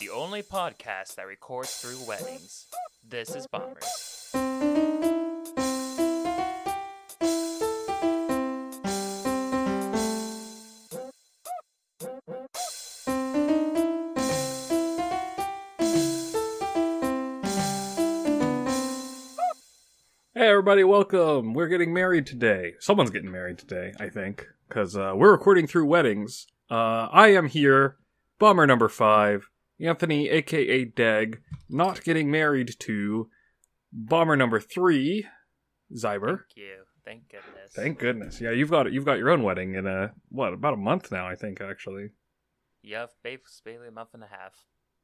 the only podcast that records through weddings. This is Bombers. Hey everybody, welcome. We're getting married today. Someone's getting married today, I think, because uh, we're recording through weddings. Uh, I am here, bomber number five, Anthony, aka Deg, not getting married to bomber number three, Zyber. Thank you. Thank goodness. Thank goodness. Yeah, you've got you've got your own wedding in a what about a month now? I think actually. Yep, basically a month and a half.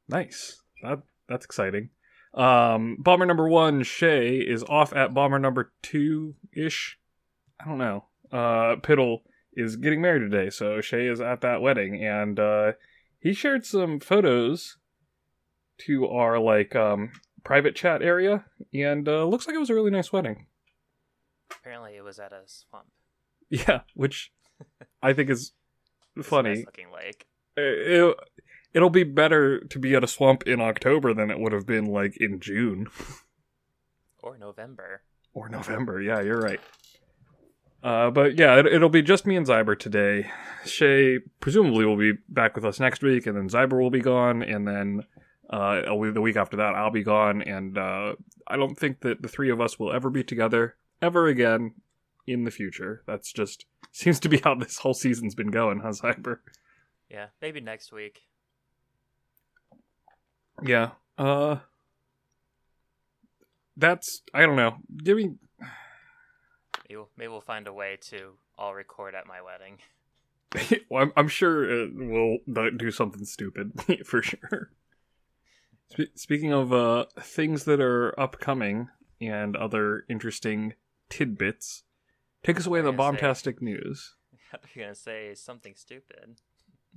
Nice. That that's exciting. Um, bomber number one, Shay, is off at bomber number two ish. I don't know. Uh, Piddle is getting married today, so Shay is at that wedding, and uh, he shared some photos to our like um private chat area, and uh, looks like it was a really nice wedding. Apparently, it was at a swamp. Yeah, which I think is funny. nice looking lake. It, it'll be better to be at a swamp in October than it would have been like in June. Or November. Or November. Yeah, you're right. Uh, but yeah, it, it'll be just me and Zyber today. Shay presumably will be back with us next week, and then Zyber will be gone, and then uh, the week after that I'll be gone, and uh, I don't think that the three of us will ever be together ever again in the future. That's just seems to be how this whole season's been going, huh, Zyber? Yeah, maybe next week. Yeah. Uh, that's I don't know. Give me Maybe we'll, maybe we'll find a way to all record at my wedding. well, I'm, I'm sure we'll do- something stupid for sure. Spe- speaking of uh, things that are upcoming and other interesting tidbits, take us away the bombastic news. I was gonna say something stupid.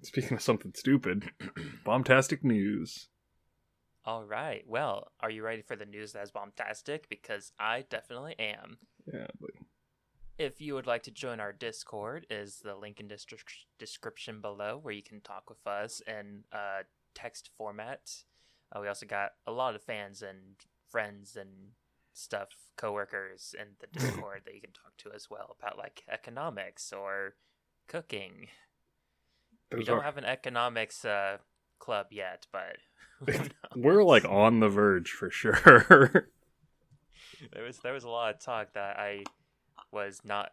Speaking of something stupid, bombastic news. All right. Well, are you ready for the news that's bombastic? Because I definitely am. Yeah, but If you would like to join our Discord, is the link in the description below where you can talk with us in uh, text format. Uh, we also got a lot of fans and friends and stuff, coworkers in the Discord that you can talk to as well about like economics or cooking. we don't have an economics uh, club yet, but we're like on the verge for sure. there was there was a lot of talk that I was not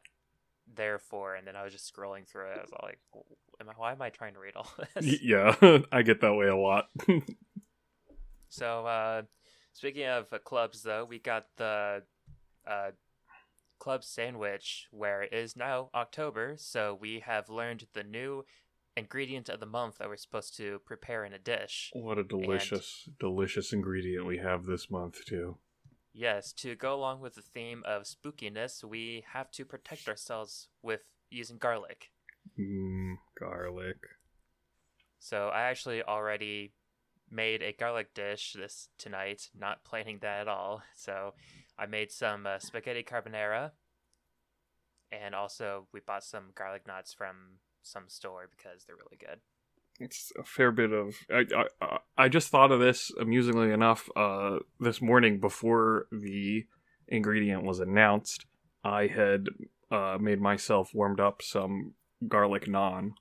there for, and then I was just scrolling through it. I was all like, am I, "Why am I trying to read all this?" yeah, I get that way a lot. so, uh, speaking of uh, clubs, though, we got the uh, club sandwich, where it is now October. So we have learned the new ingredient of the month that we're supposed to prepare in a dish. what a delicious, delicious ingredient we have this month too. Yes, to go along with the theme of spookiness, we have to protect ourselves with using garlic. Mm, garlic. So I actually already made a garlic dish this tonight, not planning that at all. So I made some uh, spaghetti carbonara, and also we bought some garlic knots from some store because they're really good. It's a fair bit of. I, I I just thought of this amusingly enough. Uh, this morning before the ingredient was announced, I had uh made myself warmed up some garlic naan.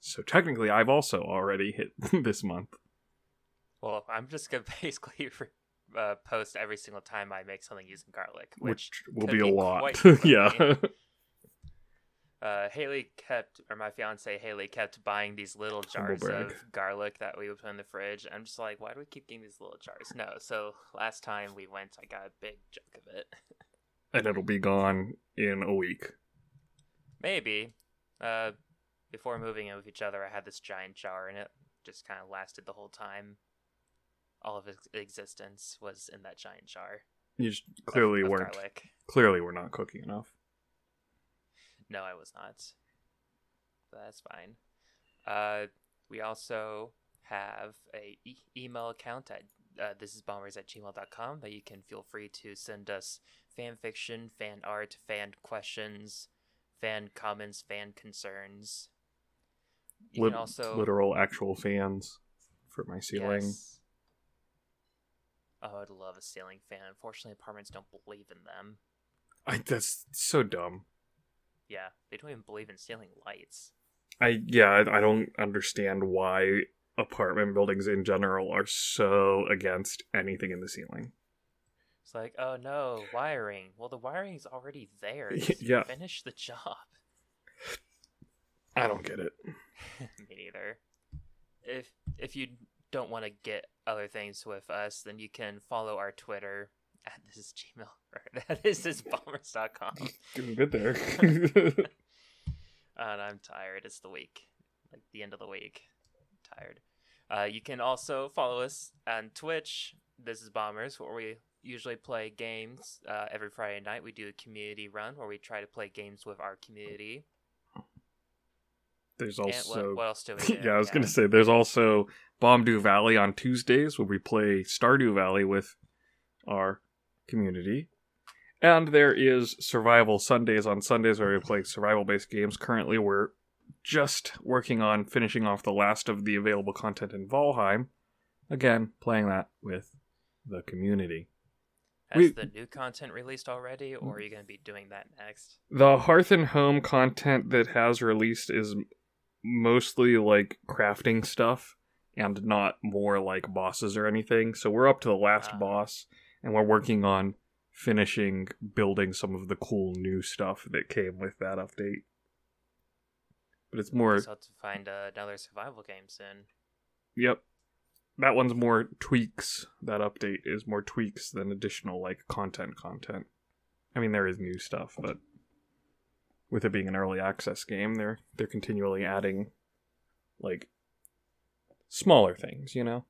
So technically, I've also already hit this month. Well, I'm just gonna basically uh, post every single time I make something using garlic, which, which will could be a lot. yeah. Uh, Haley kept, or my fiance Haley kept buying these little jars of garlic that we would put in the fridge. I'm just like, why do we keep getting these little jars? No, so last time we went, I got a big chunk of it. and it'll be gone in a week. Maybe. Uh, before moving in with each other, I had this giant jar, and it just kind of lasted the whole time. All of its existence was in that giant jar. You just of- clearly of weren't. Garlic. Clearly, we're not cooking enough. No, I was not. That's fine. Uh, we also have a e- email account at uh, this is bombers at gmail.com that you can feel free to send us fan fiction, fan art, fan questions, fan comments, fan concerns. You Lit- can also literal actual fans for my ceiling. Yes. Oh, I'd love a ceiling fan. Unfortunately, apartments don't believe in them. I that's so dumb. Yeah, they don't even believe in ceiling lights. I yeah, I, I don't understand why apartment buildings in general are so against anything in the ceiling. It's like, oh no, wiring. Well, the wiring's already there. Just Yeah. Finish the job. I don't get it. Me neither. If if you don't want to get other things with us, then you can follow our Twitter at this is Gmail or at this is bombers.com. Bit there. and I'm tired. It's the week, like the end of the week. I'm tired. Uh, you can also follow us on Twitch. This is Bombers, where we usually play games uh, every Friday night. We do a community run where we try to play games with our community. There's also what, what else do we do? yeah, I was gonna say there's also Bombdew Valley on Tuesdays where we play Stardew Valley with our community. And there is Survival Sundays on Sundays where we play survival based games. Currently we're just working on finishing off the last of the available content in Valheim. Again, playing that with the community. Has we- the new content released already, or are you going to be doing that next? The Hearth and Home content that has released is mostly like crafting stuff and not more like bosses or anything. So we're up to the last Ah. boss and we're working on finishing building some of the cool new stuff that came with that update. But it's more have to find uh, another survival game soon. yep. That one's more tweaks. That update is more tweaks than additional like content content. I mean there is new stuff, but with it being an early access game, they're they're continually adding like smaller things, you know?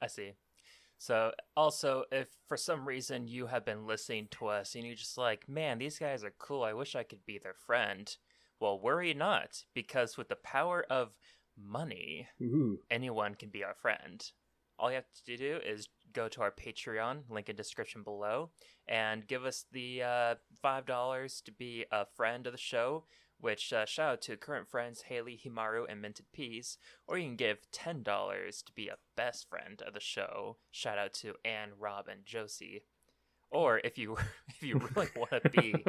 I see. So, also, if for some reason you have been listening to us and you're just like, man, these guys are cool, I wish I could be their friend. Well, worry not, because with the power of money, Ooh. anyone can be our friend. All you have to do is go to our Patreon, link in description below, and give us the uh, $5 to be a friend of the show, which uh, shout out to current friends Haley, Himaru, and Minted Peas. Or you can give $10 to be a best friend of the show. Shout out to Anne, Rob, and Josie. Or if you if you really want to be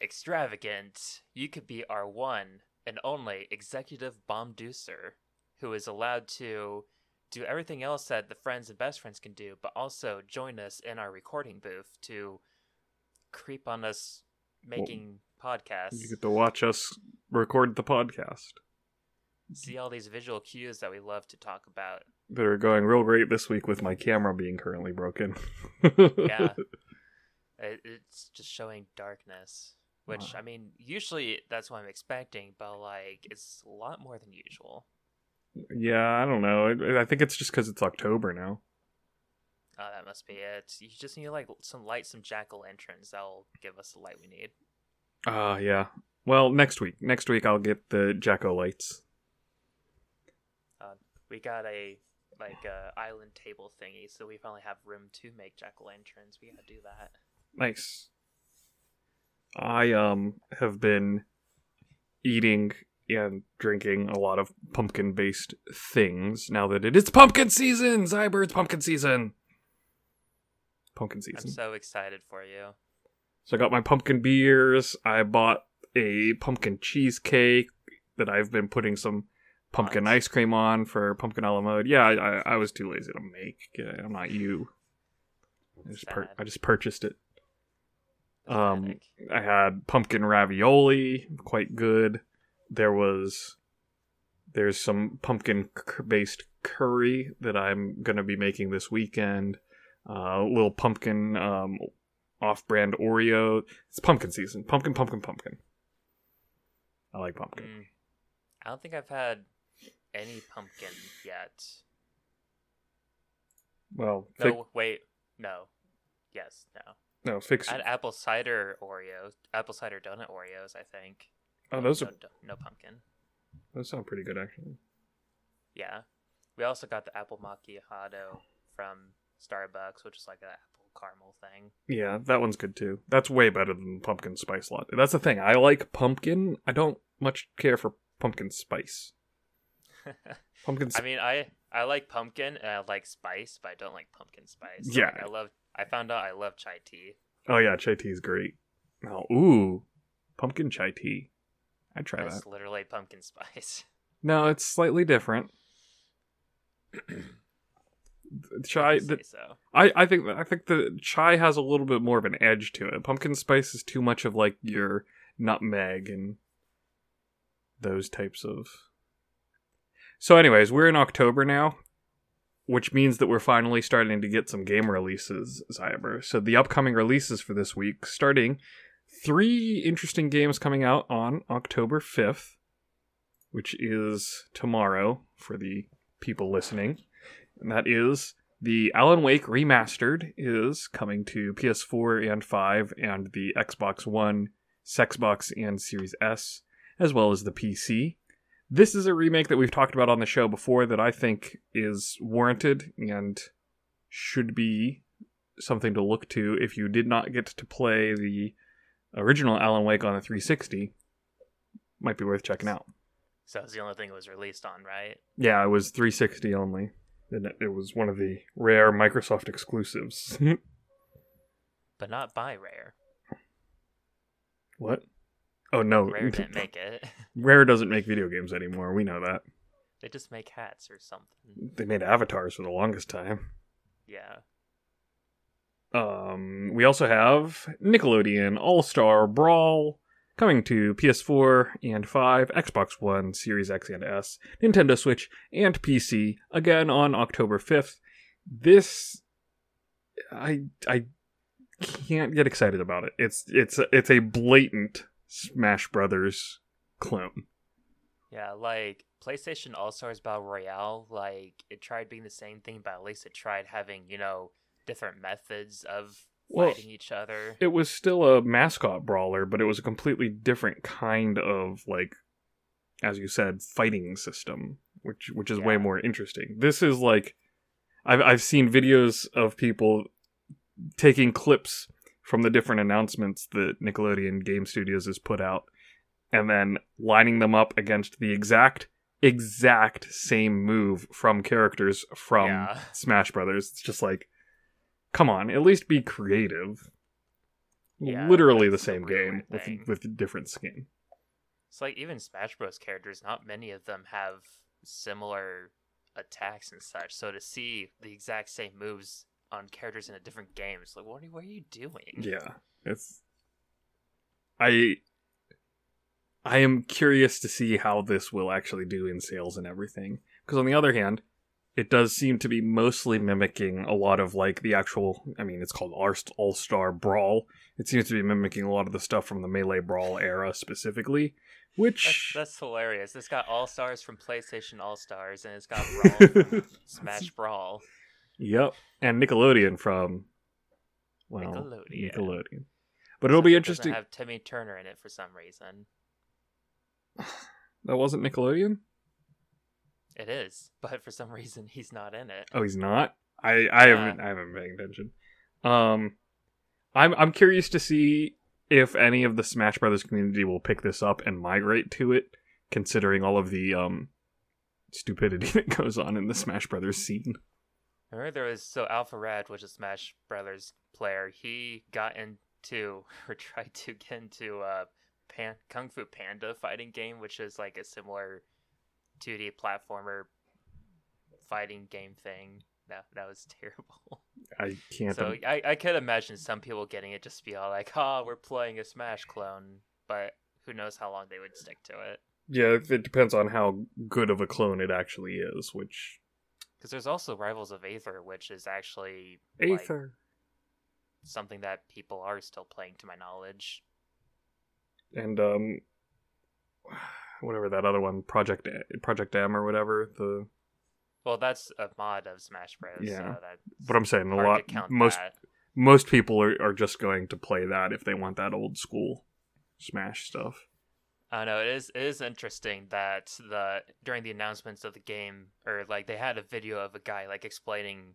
extravagant, you could be our one and only executive bomb deucer who is allowed to do everything else that the friends and best friends can do, but also join us in our recording booth to creep on us making podcasts. You get to watch us record the podcast. See all these visual cues that we love to talk about. That are going real great this week with my camera being currently broken. Yeah. It's just showing darkness, which Wow. I mean, usually that's what I'm expecting, but like it's a lot more than usual. yeah, I don't know. I, I think it's just because it's October now. Oh, that must be it. You just need like some light, some jack-o'-lanterns. That'll give us the light we need. Ah, yeah. Well, next week. Next week I'll get the Jacko lights. We got a like uh, island table thingy, so we finally have room to make jack-o'-lanterns. We gotta do that. Nice. I um have been eating and drinking a lot of pumpkin based things now that it is pumpkin season. Zyber, it's pumpkin season. Pumpkin season. I'm so excited for you. So I got my pumpkin beers. I bought a pumpkin cheesecake that I've been putting some pumpkin ice cream on for pumpkin a la mode. Yeah, I, I, I was too lazy to make. Yeah, I'm not you. I just, Sad. I just purchased it. Um, I had pumpkin ravioli, quite good. There was there's some pumpkin based curry that I'm gonna be making this weekend. Uh, little pumpkin um, off-brand Oreo. It's pumpkin season. Pumpkin, pumpkin, pumpkin. I like pumpkin. Mm. I don't think I've had any pumpkin yet. Well, No, fig- wait, no, yes, no. no, fix. I had apple cider Oreos, apple cider donut Oreos. I think. Oh, those no, are no, no pumpkin. those sound pretty good actually. Yeah, we also got the apple macchiato from Starbucks, which is like an apple caramel thing. Yeah, that one's good too. That's way better than pumpkin spice latte. That's the thing. I like pumpkin. I don't much care for pumpkin spice. Pumpkin. I mean, I I like pumpkin and I like spice, but I don't like pumpkin spice. Yeah. Like, I love. I found out I love chai tea. oh yeah, chai tea is great. Oh, ooh, pumpkin chai tea. I'd try that. That's literally pumpkin spice. No, it's slightly different. chai. The, so. I I think I think the chai has a little bit more of an edge to it. Pumpkin spice is too much of like your nutmeg and those types of. So, anyways, we're in October now, which means that we're finally starting to get some game releases, Zyber. So the upcoming releases for this week, starting three interesting games coming out on October fifth, which is tomorrow for the people listening. And that is the Alan Wake remastered is coming to PS4 and 5 and the Xbox One, Sexbox and Series S, as well as the PC. This is a remake that we've talked about on the show before that I think is warranted and should be something to look to if you did not get to play the original Alan Wake on the 360. Might be worth checking out. So it's the only thing it was released on, right? Yeah, it was 360 only. And it- it was one of the rare Microsoft exclusives. But not by Rare. what? Oh no, Rare didn't make it. Rare doesn't make video games anymore. We know that. They just make hats or something. They made avatars for the longest time. Yeah. Um, we also have Nickelodeon All Star Brawl coming to PS4 and 5, Xbox One, Series X and S, Nintendo Switch, and PC again on October 5th. This I I can't get excited about it. It's it's it's a blatant Smash Brothers clone. Yeah, like PlayStation All Stars Battle Royale, like it tried being the same thing, but at least it tried having, you know, different methods of Well, fighting each other. It was still a mascot brawler, but it was a completely different kind of like as you said, fighting system, which which is way more interesting. This is like I've I've seen videos of people taking clips from the different announcements that Nickelodeon Game Studios has put out and then lining them up against the exact exact same move from characters from Yeah. Smash Brothers. It's just like come on, at least be creative. Yeah, Literally the that's the same game with thing. with different skin. It's like even Smash Bros. characters, not many of them have similar attacks and such. So to see the exact same moves on characters in a different game, it's like, what are, what are you doing? Yeah, it's. I. I am curious to see how this will actually do in sales and everything. Because on the other hand, it does seem to be mostly mimicking a lot of like the actual. I mean, it's called All Star Brawl. It seems to be mimicking a lot of the stuff from the Melee Brawl era specifically, which. that's hilarious. It's got All Stars from PlayStation All Stars, and it's got Brawl from Smash Brawl. Yep, and Nickelodeon from. Well, Nickelodeon. Nickelodeon. But it'll be it interesting. Have Timmy Turner in it for some reason. That wasn't Nickelodeon. It is, but for some reason he's not in it. Oh, he's not. I I Yeah. haven't I haven't been paying attention. Um, I'm I'm curious to see if any of the Smash Brothers community will pick this up and migrate to it, considering all of the um stupidity that goes on in the Smash Brothers scene. Remember there was so Alpharad, which is a Smash Brothers player, he got into or tried to get into a Pan- Kung Fu Panda fighting game, which is like a similar 2D platformer fighting game thing. That that was terrible. I can't. So I, I could imagine some people getting it just to be all like, "Oh, we're playing a Smash clone," but who knows how long they would stick to it? yeah, it depends on how good of a clone it actually is. Which Because there's also Rivals of Aether, which is actually like, Aether. something that people are still playing, to my knowledge. and um, whatever that other one, Project Project M or whatever. The Well, that's a mod of Smash Bros. Yeah. so that's but I'm saying a lot most that. most people are, are just going to play that if they want that old school Smash stuff. I know it is. It is interesting that the during the announcements of the game, or like they had a video of a guy like explaining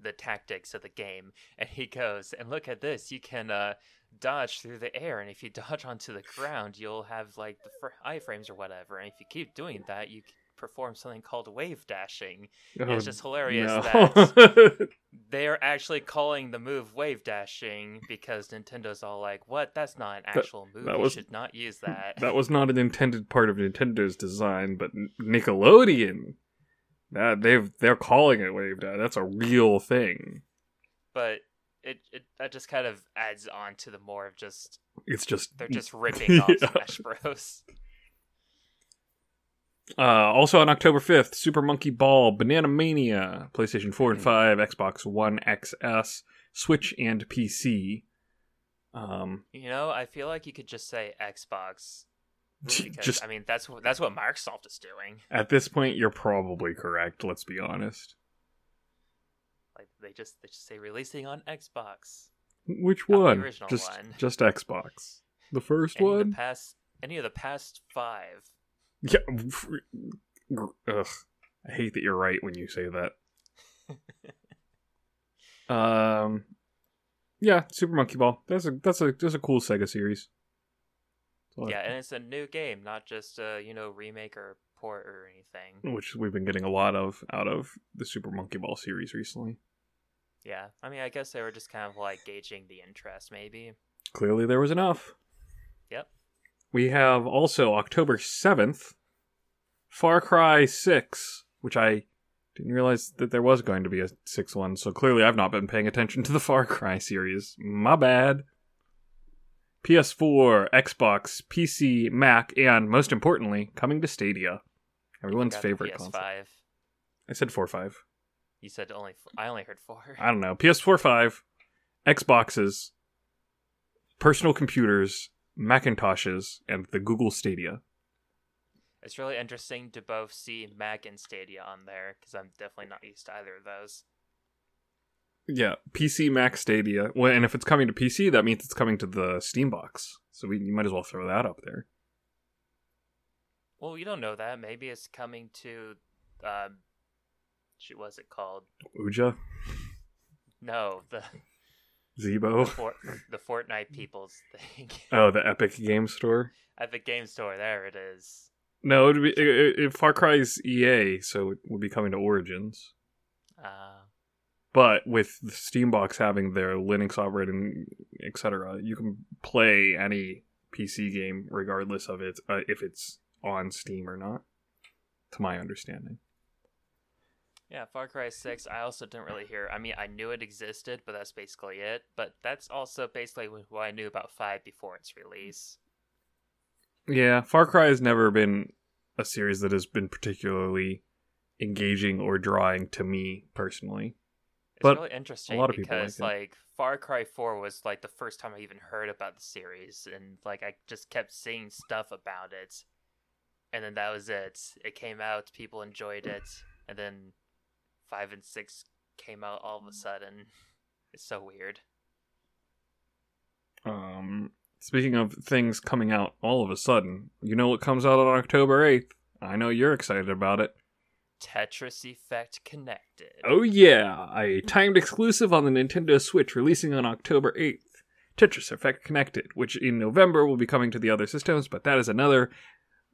the tactics of the game, and he goes, "And look at this! You can uh, dodge through the air, and if you dodge onto the ground, you'll have like the fr- iframes or whatever. And if you keep doing that, you perform something called wave dashing. Oh, it's just hilarious no. that they are actually calling the move wave dashing because Nintendo's all like, "What? That's not an actual move. that you was- should not use that." that was not an intended part of Nintendo's design, but Nickelodeon, that they've they're calling it wave dash. That's a real thing. but it, it that just kind of adds on to the more of just It's just they're just ripping off Yeah. Smash Bros. Uh, also on October 5th, Super Monkey Ball, Banana Mania, PlayStation 4 and 5, Xbox One XS, Switch, and PC. Um, You know, I feel like you could just say Xbox because just I mean that's that's what Microsoft is doing. at this point, you're probably correct. Let's be honest. Like they just they just say releasing on Xbox. Which Not one? original just, one. just Xbox. The first Any of one. the past any of the past five. Yeah. Ugh. I hate that you're right when you say that. um. Yeah, Super Monkey Ball. That's a that's a that's a cool Sega series. That's all I- Yeah, and it's a new game, not just a you know remake or port or anything. which we've been getting a lot of out of the Super Monkey Ball series recently. Yeah, I mean, I guess they were just kind of like gauging the interest, maybe. Clearly, there was enough. Yep. We have also October seventh, Far Cry Six, which I didn't realize that there was going to be a 6 one, So clearly, I've not been paying attention to the Far Cry series. My bad. PS4, Xbox, PC, Mac, and most importantly, coming to Stadia. Everyone's favorite PS5. console. I said four five. You said only. f- I only heard four. I don't know. PS4 5, Xboxes, personal computers, Macintoshes, and the Google Stadia. It's really interesting to both see Mac and Stadia on there because I'm definitely not used to either of those. Yeah, PC, Mac, Stadia. Well, and if it's coming to PC, that means it's coming to the Steam box. So we, you might as well throw that up there. Well, you don't know that. Maybe it's coming to. Um, shoot, was it called? Uja, No, the Zebo. for, the Fortnite people's thing Oh, the Epic Game Store. Epic game store. There it is. No, it'd be it, it, it- Far Cry's EA, so it would be coming to Origins. Uh, But with the Steambox having their Linux operating, etc., you can play any PC game regardless of it uh, if it's on Steam or not. To my understanding, yeah, Far Cry Six. I also didn't really hear. I mean, I knew it existed, but that's basically it. But that's also basically what I knew about Five before its release. yeah, Far Cry has never been a series that has been particularly engaging or drawing to me personally. It's But really interesting a lot of people like because like Far Cry 4 was like the first time I even heard about the series and like I just kept seeing stuff about it. And then that was it. It came out, people enjoyed it, and then 5 and 6 came out all of a sudden. It's so weird. Um, speaking of things coming out all of a sudden, you know what comes out on October eighth? I know you're excited about it. Tetris Effect Connected. Oh yeah, a timed exclusive on the Nintendo Switch releasing on October 8th. Tetris Effect Connected, which in November will be coming to the other systems, but that is another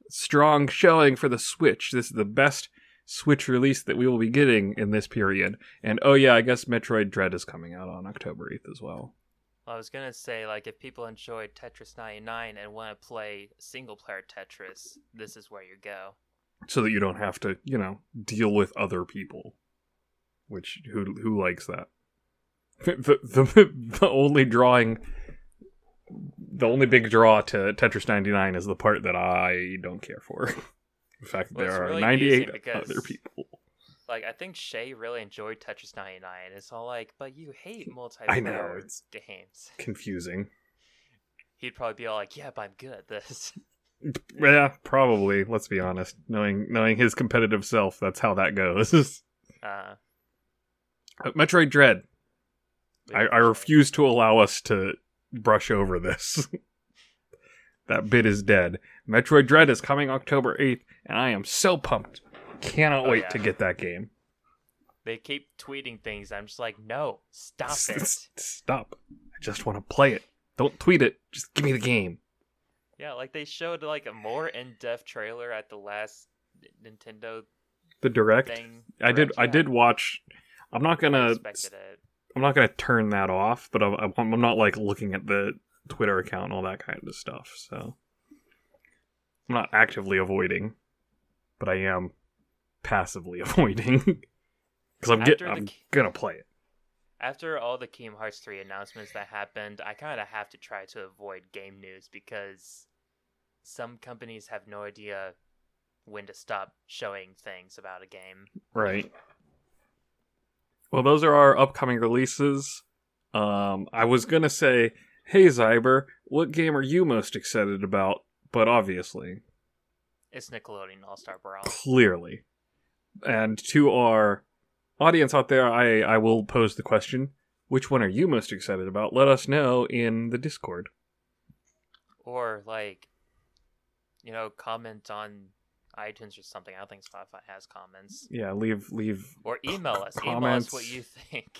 strong showing for the Switch. This is the best Switch release that we will be getting in this period. And oh yeah, I guess Metroid Dread is coming out on October 8th as well. I was gonna say, like, if people enjoyed Tetris 99 and want to play single player Tetris, this is where you go. So that you don't have to, you know, deal with other people. Which who who likes that? The the the only drawing the only big draw to Tetris 99 is the part that I don't care for. The fact that Well, there are really 98 because- other people. Like, I think Shay really enjoyed Tetris 99. It's all like, but you hate multiplayer I know, it's- games. Confusing. He'd probably be all like, yeah, but I'm good at this. Yeah, probably. Let's be honest. Knowing knowing his competitive self, that's how that goes. Uh, Uh, Metroid Dread. I, I refuse to allow us to brush over this. That bit is dead. Metroid Dread is coming October 8th, and I am so pumped. Cannot Oh, wait yeah. to get that game. They keep tweeting things. I'm just like, no, stop S- it. Stop. I just want to play it. Don't tweet it. Just give me the game. Yeah, like they showed like a more in-depth trailer at the last Nintendo The direct. thing. I did. Direct, I did watch. I'm not gonna. I'm not gonna turn that off, but I'm, I'm not like looking at the Twitter account and all that kind of stuff. So I'm not actively avoiding, but I am passively avoiding because I'm get, After the I'm gonna play it. After all the Kingdom Hearts 3 announcements that happened, I kind of have to try to avoid game news because some companies have no idea when to stop showing things about a game. Right. Well, those are our upcoming releases. Um, I was gonna say, hey Zyber, what game are you most excited about? But obviously, It's Nickelodeon All Star Brawl. clearly. And to our audience out there, I, I will pose the question which one are you most excited about? Let us know in the Discord. Or, like, you know, comment on iTunes or something. I don't think Spotify has comments. Yeah, leave leave Or email us. Email us what you think.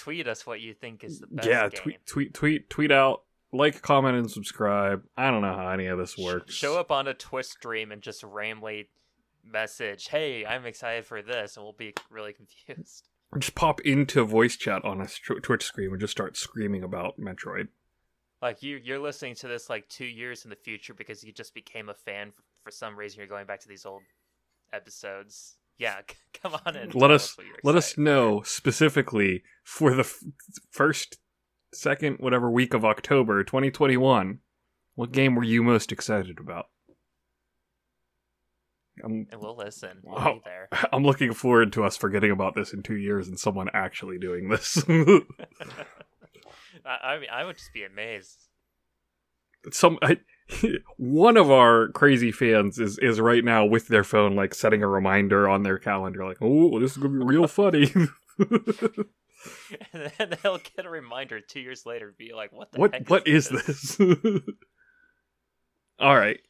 Tweet us what you think is the mm, best yeah, game. tweet tweet tweet tweet out, like, comment, and subscribe. I don't know how any of this works. Show up on a Twitch stream and just randomly message, "Hey, I'm excited for this," and we'll be really confused. Or just pop into voice chat on a Twitch stream and just start screaming about Metroid. Like you, you're listening to this like two years in the future because you just became a fan for, for some reason. You're going back to these old episodes. Yeah, come on and Let us- Let us know specifically for the f- first, second, whatever week of October 2021, what game were you most excited about? I'm, and we'll listen. We'll be there. I'm looking forward to us forgetting about this in two years and someone actually doing this. I, I mean, I would just be amazed. Some I, one of our crazy fans is is right now with their phone, like setting a reminder on their calendar, like, "Oh, this is gonna be real funny." and then they'll get a reminder two years later, and be like, "What the what heck what is this? All right.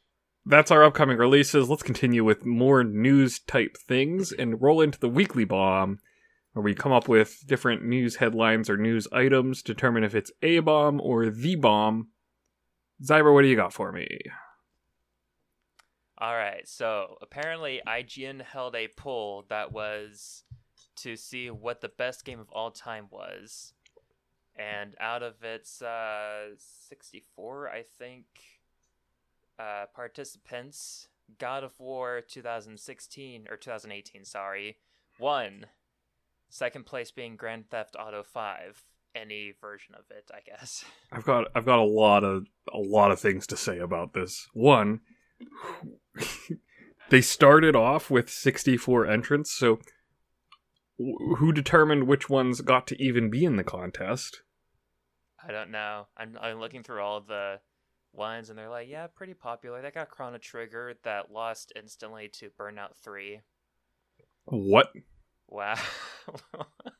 That's our upcoming releases. Let's continue with more news type things and roll into the weekly bomb where we come up with different news headlines or news items, determine if it's a bomb or the bomb. Zyber, what do you got for me? All right. So apparently, IGN held a poll that was to see what the best game of all time was, and out of its uh, 64, I think, uh, participants, God of War 2016 or 2018, sorry, won. Second place being Grand Theft Auto 5, any version of it, I guess. I've got I've got a lot of a lot of things to say about this. One, they started off with 64 entrants, so who determined which ones got to even be in the contest? I don't know. I'm I'm looking through all the ones, and they're like, yeah, pretty popular. They got Chrono Trigger that lost instantly to Burnout Three. What? Wow.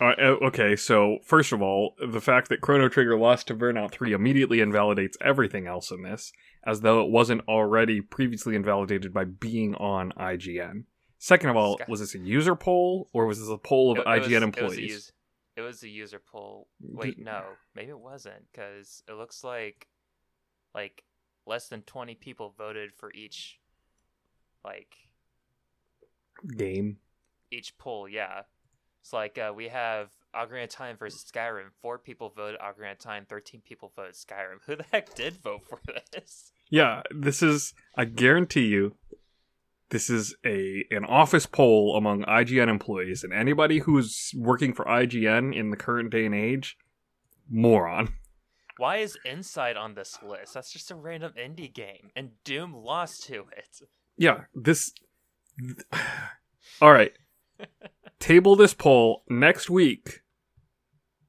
Uh, uh, okay, so first of all, the fact that Chrono Trigger lost to Burnout 3 immediately invalidates everything else in this, as though it wasn't already previously invalidated by being on IGN. Second of all, was this a user poll, or was this a poll of It- it IGN was- It was, employees? us- it was a user poll. Wait, no, maybe it wasn't, because it looks like like less than twenty people voted for each like Game. each poll. Yeah, it's like uh, we have Ocarina of Time versus Skyrim. Four people voted Ocarina of Time. Thirteen people voted Skyrim. Who the heck did vote for this? Yeah, this is I guarantee you this is a an office poll among IGN employees and anybody who's working for IGN in the current day and age moron. Why is Inside on this list? That's just a random indie game, and Doom lost to it. Yeah, this All right. Table this poll next week.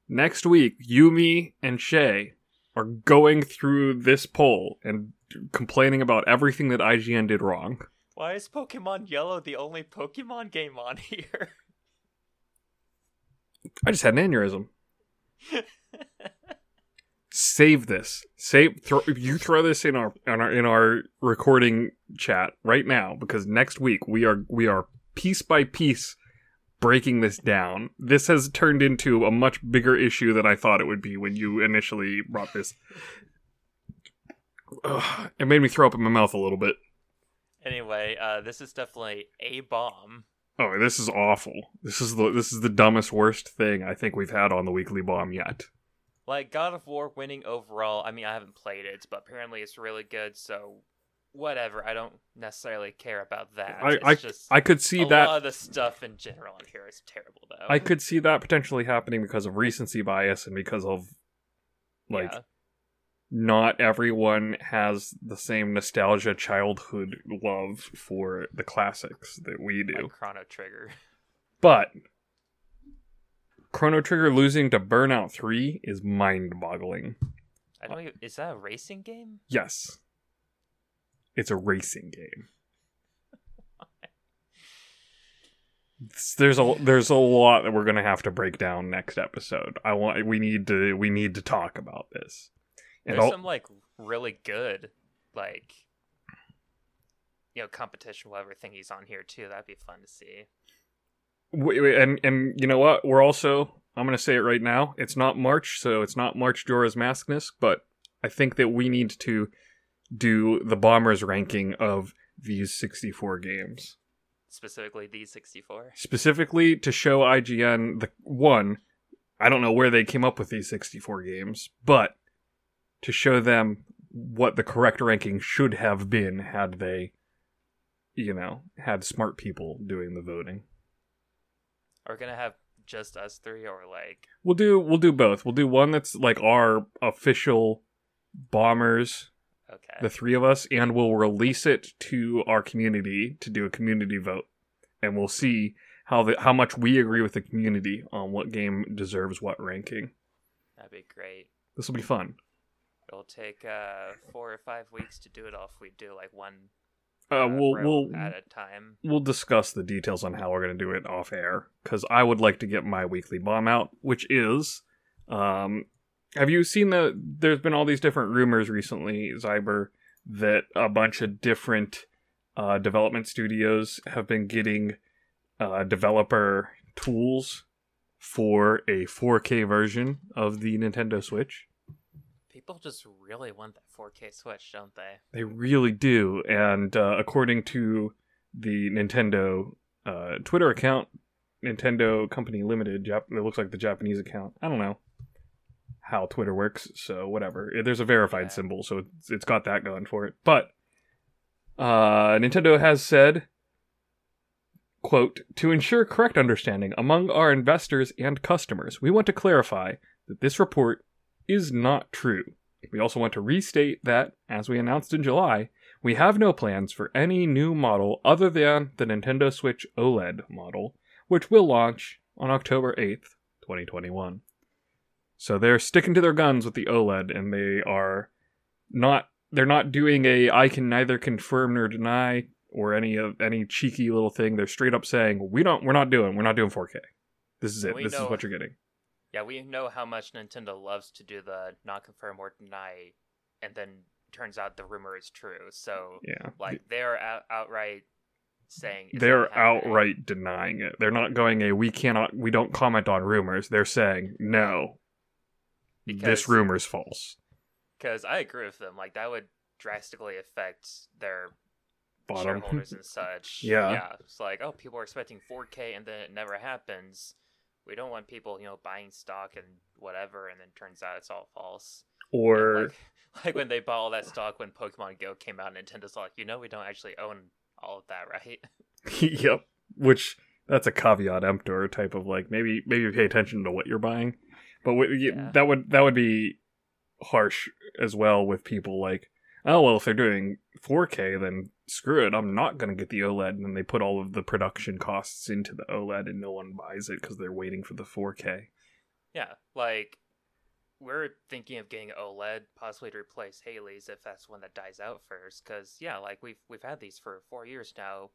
Next week, Yumi and Shay are going through this poll and complaining about everything that IGN did wrong. Why is Pokemon Yellow the only Pokemon game on here? I just had an aneurysm. Save this. Save. Throw, you throw this in our in our in our recording chat right now because next week we are we are piece by piece breaking this down. This has turned into a much bigger issue than I thought it would be when you initially brought this. Ugh, it made me throw up in my mouth a little bit. Anyway, uh, this is definitely a bomb. Oh, this is awful. This is the this is the dumbest worst thing I think we've had on the weekly bomb yet. Like God of War winning overall. I mean, I haven't played it, but apparently it's really good. So whatever. I don't necessarily care about that. I it's I, just I could see a that lot of the stuff in general in here is terrible, though. I could see that potentially happening because of recency bias and because of like Yeah. not everyone has the same nostalgia childhood love for the classics that we do. like Chrono Trigger. But Chrono Trigger losing to Burnout 3 is mind-boggling. I don't. Even, is that a racing game? Yes. It's a racing game. There's a there's a lot that we're gonna have to break down next episode. I want we need to we need to talk about this. And There's some like really good, like you know, competition, whatever thing he's on here too. That'd be fun to see. Wait, wait, and and you know what? We're also I'm gonna say it right now. It's not March, so it's not March Jorah's Maskness, but I think that we need to do the bombers ranking of these 64 games Specifically, D64. specifically to show IGN the one. I don't know where they came up with these 64 games, but to show them what the correct ranking should have been had they, you know, had smart people doing the voting. Are we gonna have just us three, or like We'll do we'll do both. We'll do one that's like our official bombers, okay? the three of us, and we'll release it to our community to do a community vote, and we'll see how the how much we agree with the community on what game deserves what ranking. That'd be great. This will be fun. It'll take uh four or five weeks to do it all if we do like one Uh, we'll we'll at a time. we'll discuss the details on how we're going to do it off air because I would like to get my weekly bomb out, which is, um, have you seen the? There's been all these different rumors recently, Zyber, that a bunch of different uh, development studios have been getting uh, developer tools for a 4K version of the Nintendo Switch. People just really want that 4K Switch, don't they? They really do. And uh, according to the Nintendo uh, Twitter account, Nintendo Company Limited, Jap- it looks like the Japanese account. I don't know how Twitter works, so whatever. There's a verified Yeah. symbol, so it's, it's got that going for it. But uh, Nintendo has said, quote, to ensure correct understanding among our investors and customers, we want to clarify that this report is not true. We also want to restate that, as we announced in July, we have no plans for any new model other than the Nintendo Switch OLED model, which will launch on October 8th, 2021. So they're sticking to their guns with the OLED and they are not they're not doing a I can neither confirm nor deny or any of any cheeky little thing. They're straight up saying, "We don't we're not doing. We're not doing 4K. This is it. We this is know- what you're getting." Yeah, we know how much Nintendo loves to do the not confirm or deny, and then turns out the rumor is true. So, Yeah. like, they're out- outright saying they're outright denying it. They're not going a we cannot we don't comment on rumors. They're saying no. This Because- rumor's false. Because I agree with them. Like, that would drastically affect their Bottom. shareholders and such. Yeah. Yeah. It's like, oh, people are expecting 4K and then it never happens. We don't want people, you know, buying stock and whatever, and then turns out it's all false. or like, like when they bought all that stock when Pokemon Go came out, Nintendo's like, you know, we don't actually own all of that, right? yep, which that's a caveat emptor type of like maybe maybe pay attention to what you're buying. But what, Yeah. that would that would be harsh as well with people like oh well if they're doing 4K then screw it I'm not gonna get the OLED and then they put all of the production costs into the OLED and no one buys it because they're waiting for the 4K. Yeah, like we're thinking of getting OLED possibly to replace Haley's if that's one that dies out first. Because yeah, like we've we've had these for four years now.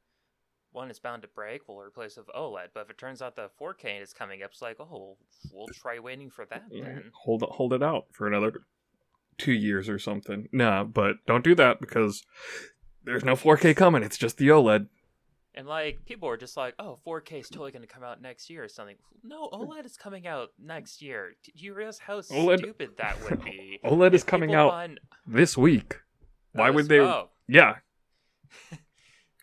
One is bound to break. We'll replace it with OLED. But if it turns out the 4K is coming up, it's like, oh, we'll try waiting for that then. hold it hold it out for another two years or something. Nah, but don't do that because there's no 4K coming. It's just the OLED. And like people are just like, oh, 4K is totally going to come out next year or something. No, OLED is coming out next year. Do you realize how OLED stupid that would be? OLED is coming out buy- this week. Oh, Why Oh, would they? Oh, Yeah,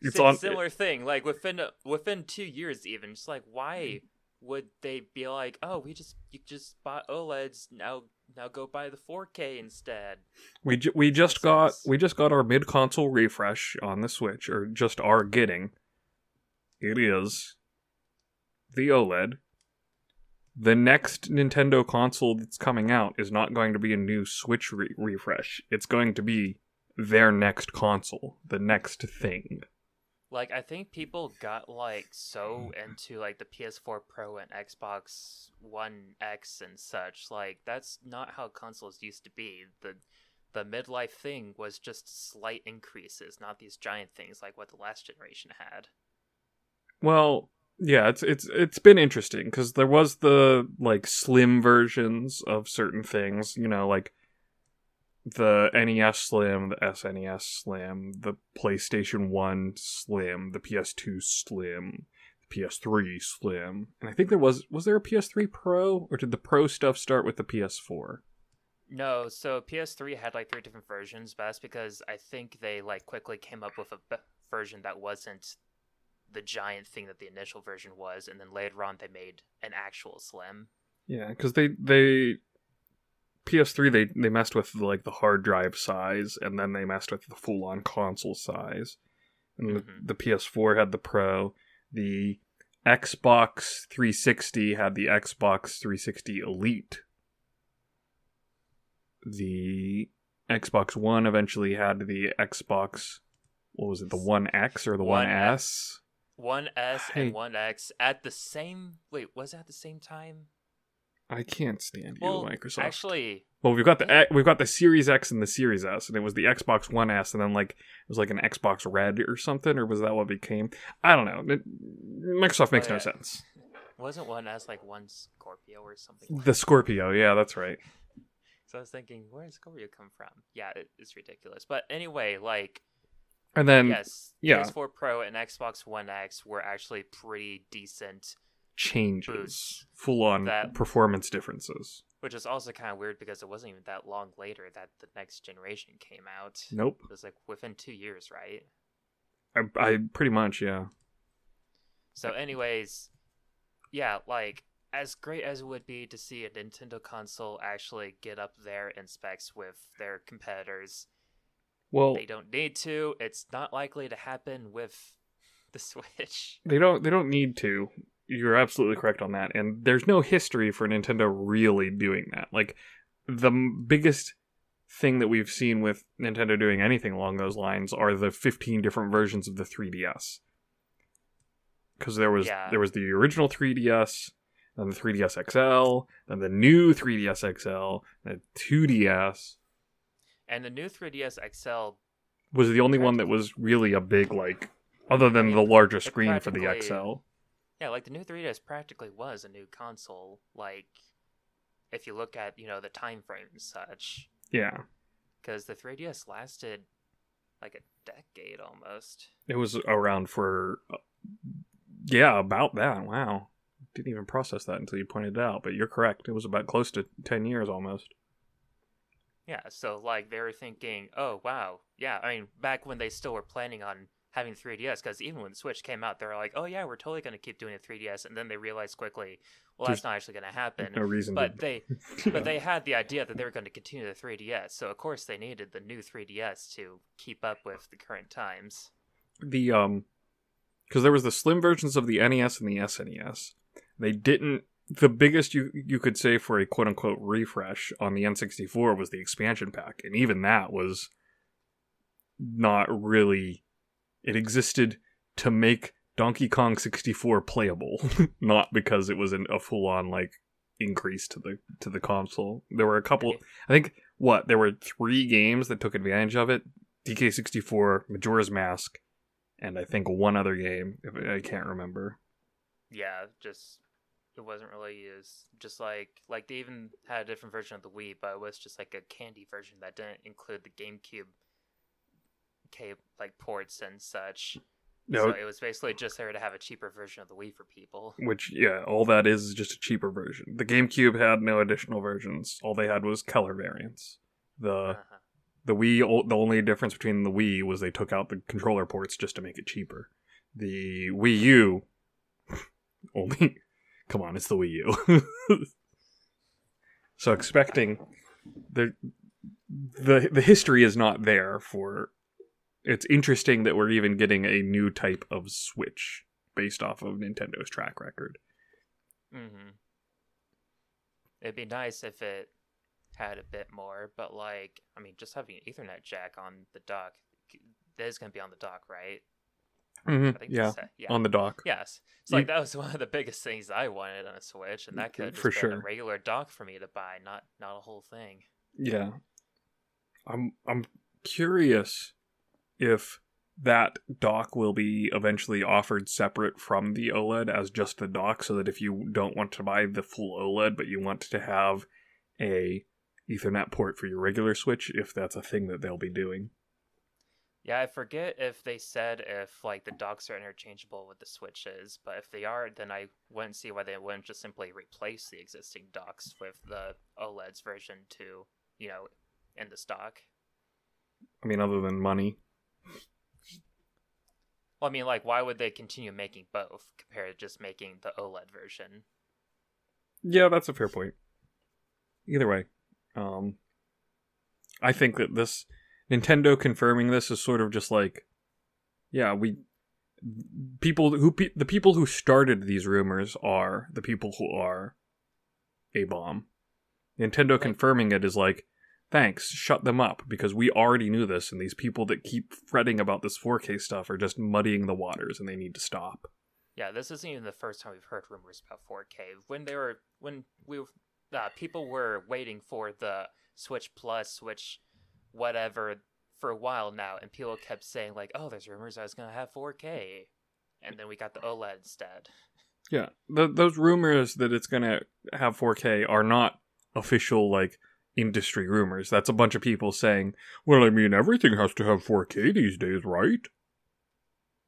it's on similar thing. Like within within two years, even just like why would they be like, oh, we just you just bought OLEDs now now go buy the 4K instead. We ju- we just Makes got sense. we just got our mid console refresh on the Switch, or just are getting. It is the OLED. The next Nintendo console that's coming out is not going to be a new Switch re- refresh. It's going to be their next console, the next thing. Like I think people got like so mm. into like the PS4 Pro and Xbox One X and such. Like that's not how consoles used to be. The the midlife thing was just slight increases, not these giant things like what the last generation had. Well, yeah, it's it's it's been interesting because there was the like slim versions of certain things, you know, like the NES Slim, the SNES Slim, the PlayStation One Slim, the PS2 Slim, the PS3 Slim, and I think there was was there a PS3 Pro or did the Pro stuff start with the PS4? No, so PS3 had like three different versions, but that's because I think they like quickly came up with a b- version that wasn't the giant thing that the initial version was, and then later on they made an actual slim. Yeah, because they they PS3 they they messed with like the hard drive size, and then they messed with the full on console size. And the- Mhm. the, PS4 had the Pro. The Xbox 360 had the Xbox 360 Elite. The Xbox One eventually had the Xbox. What was it? The One X or the One One S? One S and One X at the same. Wait, was it at the same time? I can't stand you, Well, Microsoft. actually, Well, we've got the we've got the Series X and the Series S, and it was the Xbox One S, and then like it was like an Xbox Red or something, or was that what became? I don't know. It- Microsoft makes Oh, no uh, sense. wasn't One S like one Scorpio or something? like The Scorpio, yeah, that's right. So I was thinking, where did Scorpio come from? Yeah, it, it's ridiculous. But anyway, like, And then yes, yeah. PS4 Pro and Xbox One X were actually pretty decent, changes, hmm. Boosts. full on That- performance differences. which is also kind of weird because it wasn't even that long later that the next generation came out. Nope, It was like within two years, right? I, I pretty much yeah. So, anyways, yeah, like as great as it would be to see a Nintendo console actually get up there in specs with their competitors, Well, they don't need to. It's not likely to happen with the Switch. they don't they don't need to you're absolutely correct on that and there's no history for nintendo really doing that. Like the m- biggest thing that we've seen with nintendo doing anything along those lines are the 15 different versions of the 3ds because there was Yeah. there was the original 3ds then the 3ds xl then the new 3ds xl the 2ds And the new 3DS XL, was the only one that was really a big like other than mean, the larger screen for the xl yeah, like the new 3DS practically was a new console. Like, if you look at, you know, the time frame and such. yeah Because the 3DS lasted like a decade almost. It was around for, uh, yeah, about that. Wow. Didn't even process that until you pointed it out, but you're correct. It was about close to 10 years almost. Yeah, so like they were thinking, oh wow, yeah. I mean, back when they still were planning on having 3DS, because even when the Switch came out, they were like, oh yeah, we're totally going to keep doing a 3DS, and then they realized quickly, well, There's that's not actually going to happen. No reason But to. they, but they had the idea that they were going to continue the 3DS, so of course they needed the new 3DS to keep up with the current times. the, um, because there was the slim versions of the NES and the SNES. They didn't. The biggest you you could say for a quote unquote refresh on the N64 was the expansion pack, and even that was not really. It existed to make Donkey Kong 64 playable, not because it was an, a full on like increase to the to the console. There were a couple. I think what there were three games that took advantage of it: DK64, Majora's Mask, and I think one other game. If I can't remember. Yeah, just it wasn't really used. Just like like they even had a different version of the Wii, but it was just like a candy version that didn't include the GameCube cable like ports and such. No, So it was basically just there to have a cheaper version of the Wii for people. which yeah, all that is is just a cheaper version. The GameCube had no additional versions. All they had was color variants. The Uh-huh. The Wii, the only difference between the Wii was they took out the controller ports just to make it cheaper. The Wii U, only, come on, it's the Wii U. so expecting the the the history is not there for. It's interesting that we're even getting a new type of Switch based off of Nintendo's track record. Mm-hmm. It'd be nice if it had a bit more, but like, I mean, just having an Ethernet jack on the dock, that is going to be on the dock, right? Mm-hmm. I think Yeah, yeah. on the dock. Yes. So You- like that was one of the biggest things I wanted on a Switch, and that could have just For been sure. a regular dock for me to buy, not not a whole thing. Yeah. I'm I'm curious if that dock will be eventually offered separate from the OLED as just the dock so that if you don't want to buy the full OLED but you want to have a Ethernet port for your regular Switch if that's a thing that they'll be doing. Yeah, I forget if they said if like the docks are interchangeable with the switches, but if they are, then I wouldn't see why they wouldn't just simply replace the existing docks with the OLED's version two, you know, in the stock. I mean other than money. Well, I mean, like, why would they continue making both compared to just making the OLED version? Yeah, that's a fair point. Either way, um, I think that this Nintendo confirming this is sort of just like, yeah, we people who pe- the people who started these rumors are the people who are a bomb. Nintendo confirming it is like, thanks, shut them up because we already knew this, and these people that keep fretting about this 4K stuff are just muddying the waters, and they need to stop. Yeah, this isn't even the first time we've heard rumors about 4K. When they were, when we, uh, people were waiting for the Switch Plus, Switch, whatever, for a while now, and people kept saying like, "Oh, there's rumors I was gonna have 4K," and then we got the OLED instead. Yeah, th those rumors that it's gonna have 4K are not official like industry rumors. That's a bunch of people saying, "Well, I mean, everything has to have 4K these days, right?"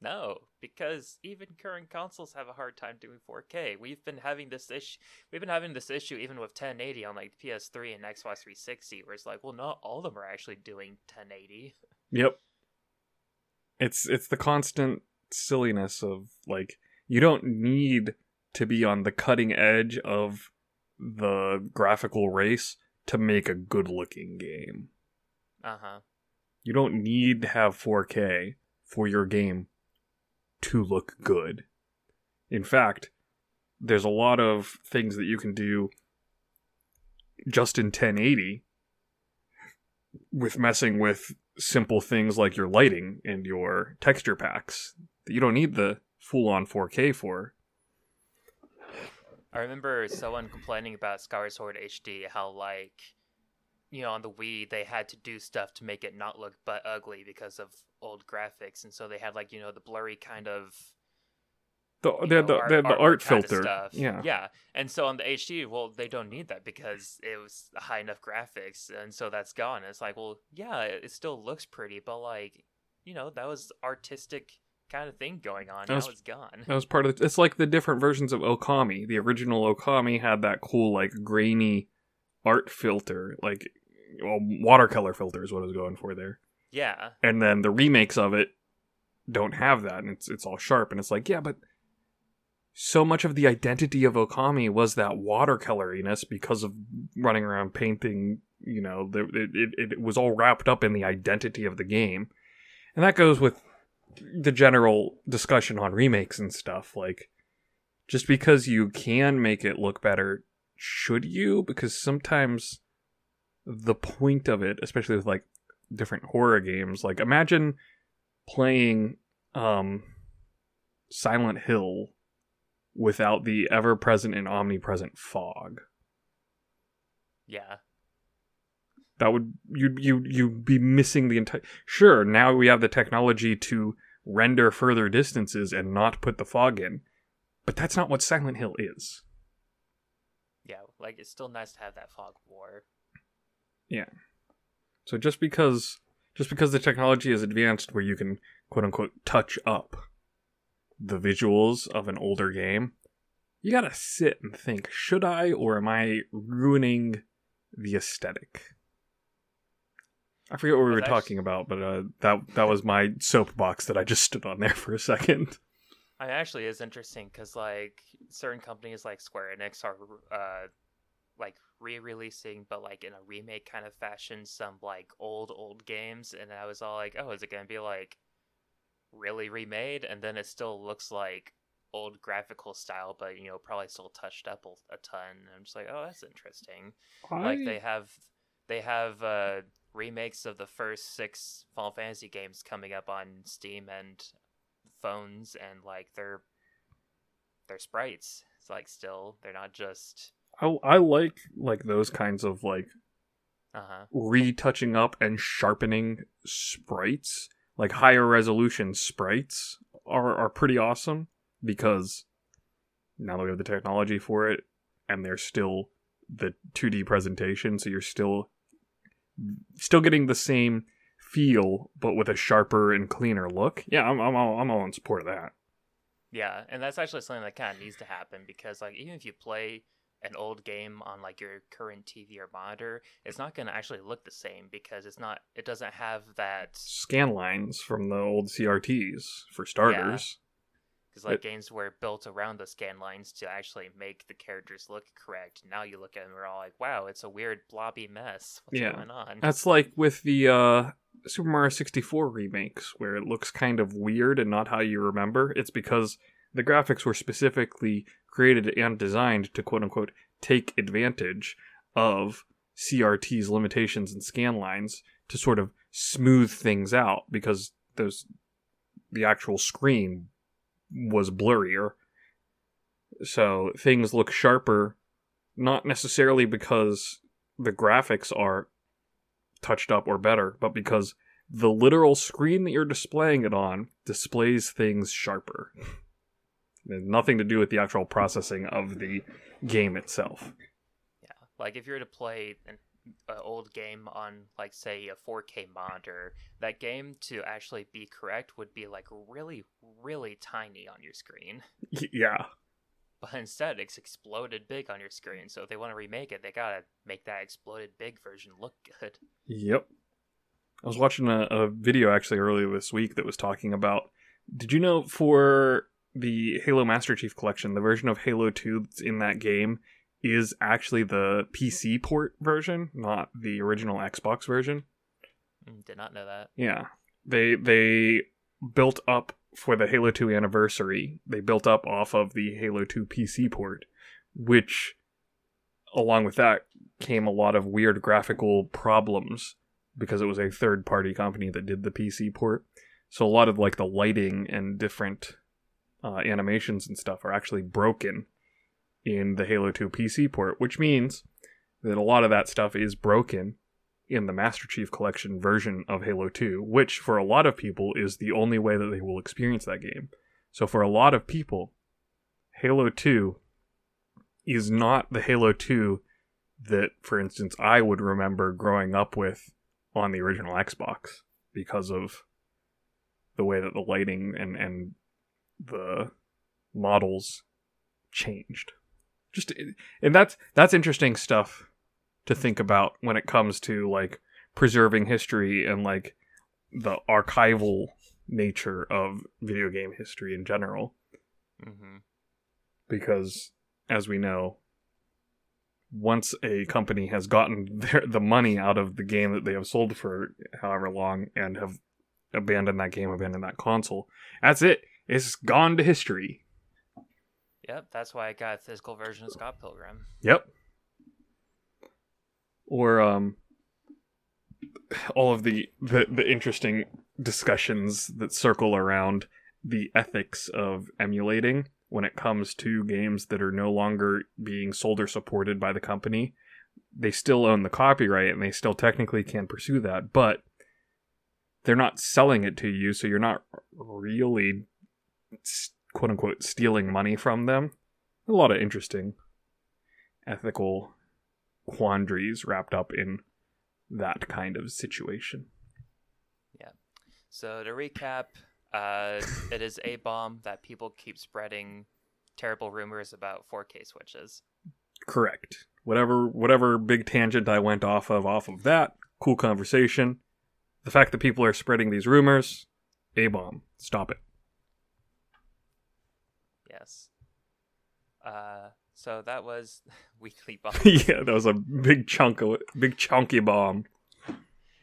No, because even current consoles have a hard time doing 4K. We've been having this issue. We've been having this issue even with 1080 on like PS3 and Xbox 360, where it's like, well, not all of them are actually doing 1080. Yep. It's it's the constant silliness of like you don't need to be on the cutting edge of the graphical race to make a good-looking game. Uh huh. You don't need to have 4K for your game to look good. In fact, there's a lot of things that you can do just in 1080 with messing with simple things like your lighting and your texture packs that you don't need the full on 4K for. I remember someone complaining about Skyward Sword HD, how like, you know, on the Wii they had to do stuff to make it not look but ugly because of old graphics, and so they had like you know the blurry kind of The, you the, know, the, art- the, art kinda filter. stuff. Yeah. yeah. And so on the HD, well, they don't need that because it was high enough graphics, and so that's gone. It's like, well, yeah, it, it still looks pretty, but like, you know, that was artistic kind of thing going on. That Now was- it's gone. That was part of the, it's like the different versions of Okami. The original Okami had that cool like grainy art filter, like well, watercolor filter is what I was going for there. Yeah, And then the remakes of it don't have that and it's it's all sharp and it's like, yeah, but so much of the identity of Okami was that watercoloriness because of running around painting, you know, the, it, it, it was all wrapped up in the identity of the game. And that goes with the general discussion on remakes and stuff. Like, just because you can make it look better, should you? Because sometimes the point of it, especially with like different horror games, like imagine playing um Silent Hill without the ever present and omnipresent fog. yeah. That would you you you'd be missing the entire. Sure, now we have the technology to render further distances and not put the fog in, but that's not what Silent Hill is. Yeah, like it's still nice to have that fog war. Yeah. So just because just because the technology is advanced where you can quote unquote touch up the visuals of an older game, you gotta sit and think, should I or am I ruining the aesthetic? I forget what we were That's talking about, but uh, that that was my soapbox that I just stood on there for a second. I mean, actually is interesting because like certain companies like Square Enix are uh like re-releasing, but like in a remake kind of fashion, some like old old games, and I was all like, oh, is it gonna be like really remade? And then it still looks like old graphical style, but you know probably still touched up a, a ton. And I'm just like, oh, that's interesting. Like they have they have uh remakes of the first six Final Fantasy games coming up on Steam and phones, and like they're they're sprites. It's like still they're not just I, I like like those kinds of like uh huh retouching up and sharpening sprites, like higher resolution sprites are are pretty awesome because now that we have the technology for it and they're still the 2D presentation, so you're still still getting the same feel but with a sharper and cleaner look. Yeah, I'm I'm all, I'm all in support of that. yeah, and that's actually something that kind of needs to happen because like even if you play an old game on like your current TV or monitor, it's not going to actually look the same because it's not it doesn't have that Scan lines from the old CRTs for starters. Because like It- games were built around the scan lines to actually make the characters look correct. Now you look at them, we're all like, wow, it's a weird blobby mess. What's Yeah. going on? That's like with the uh, Super Mario 64 remakes, where it looks kind of weird and not how you remember. It's because the graphics were specifically created and designed to quote unquote take advantage of CRT's limitations and scan lines to sort of smooth things out because those the actual screen was blurrier. So things look sharper, not necessarily because the graphics are touched up or better, but because the literal screen that you're displaying it on displays things sharper. Nothing to do with the actual processing of the game itself. Yeah, like if you were to play an an old game on like say a 4K monitor, that game to actually be correct would be like really really tiny on your screen. Yeah. But instead, it's exploded big on your screen. So if they want to remake it, they gotta make that exploded big version look good. Yep. I was watching a, a video actually earlier this week that was talking about. Did you know for the Halo Master Chief Collection, the version of Halo 2 that's in that game is actually the PC port version, not the original Xbox version? Mm, Did not know that. Yeah. They they built up for the Halo 2 anniversary. They built up off of the Halo 2 PC port, which along with that came a lot of weird graphical problems because it was a third party company that did the PC port. So a lot of like the lighting and different uh, animations and stuff are actually broken in the Halo 2 PC port, which means that a lot of that stuff is broken in the Master Chief Collection version of Halo 2, which for a lot of people is the only way that they will experience that game. So for a lot of people, Halo 2 is not the Halo 2 that, for instance, I would remember growing up with on the original Xbox because of the way that the lighting and, and the models changed. Just and that's that's interesting stuff to think about when it comes to like preserving history and like the archival nature of video game history in general. Hmm because as we know once a company has gotten their, the money out of the game that they have sold for however long and have abandoned that game abandoned that console that's it. It's gone to history Yep, that's why I got a physical version of Scott Pilgrim. Yep. Or um all of the, the the interesting discussions that circle around the ethics of emulating when it comes to games that are no longer being sold or supported by the company. They still own the copyright and they still technically can pursue that, but they're not selling it to you, so you're not really quote unquote stealing money from them. A lot of interesting ethical quandaries wrapped up in that kind of situation. Yeah. So to recap, uh, it is a bomb that people keep spreading terrible rumors about 4K switches. Correct. Whatever whatever big tangent I went off of off of that, cool conversation. the fact that people are spreading these rumors, a bomb. Stop it. Yes. Uh, so that was weekly bomb. yeah, that was a big chunk of big chunky bomb.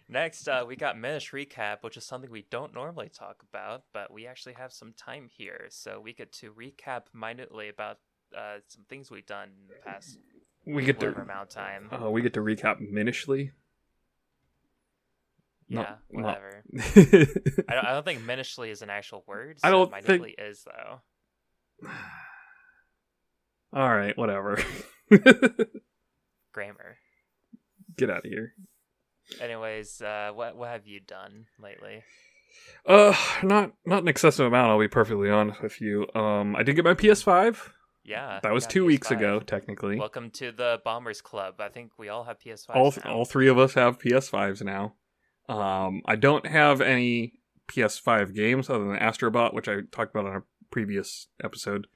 Next, uh, we got Minish Recap, which is something we don't normally talk about, but we actually have some time here, so we get to recap minutely about uh, some things we've done in the past We get whatever to amount of time. uh, we get to recap minishly. yeah, not- not- whatever. I, don't, I don't think minishly is an actual word. I don't minutely think- is though. All right, whatever. Grammar. Get out of here. Anyways, uh, what what have you done lately? Uh, not not an excessive amount. I'll be perfectly honest with you. Um, I did get my PS5. Yeah, That was two weeks PS5. ago, technically. Welcome to the Bombers Club. I think we all have PS5s all now. all three of us have PS5s now. Um, I don't have any PS5 games other than Astrobot, which I talked about on a previous episode.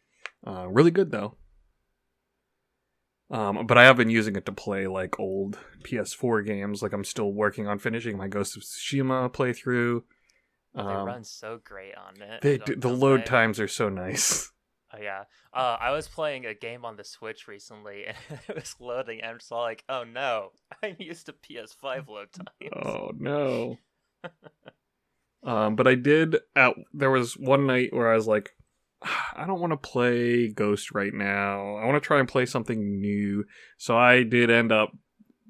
Uh, really good though. Um, but I have been using it to play like old PS4 games. Like I'm still working on finishing my Ghost of Tsushima playthrough. they Um, run so great on it. they do, the load like- times are so nice. Oh yeah. Uh, I was playing a game on the Switch recently, and it was loading, and I'm just like, "Oh no, I'm used to PS5 load times." Oh no. um, but I did. At there was one night where I was like, "Ah, I don't want to play Ghost right now. I want to try and play something new. So I did end up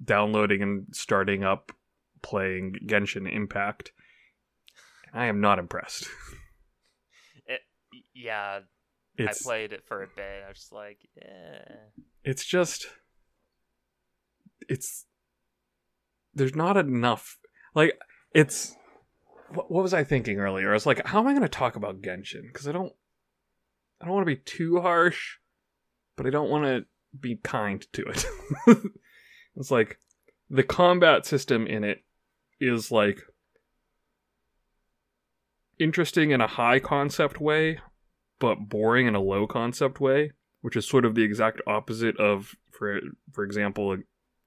downloading and starting up playing Genshin Impact. I am not impressed. Y- yeah, It's I played it for a bit. I was just like, "Yeah." it's just it's there's not enough like it's what, what was i thinking earlier i was like how am i going to talk about genshin because i don't i don't want to be too harsh but i don't want to be kind to it it's like the combat system in it is like interesting in a high concept way but boring in a low concept way which is sort of the exact opposite of, for for example, a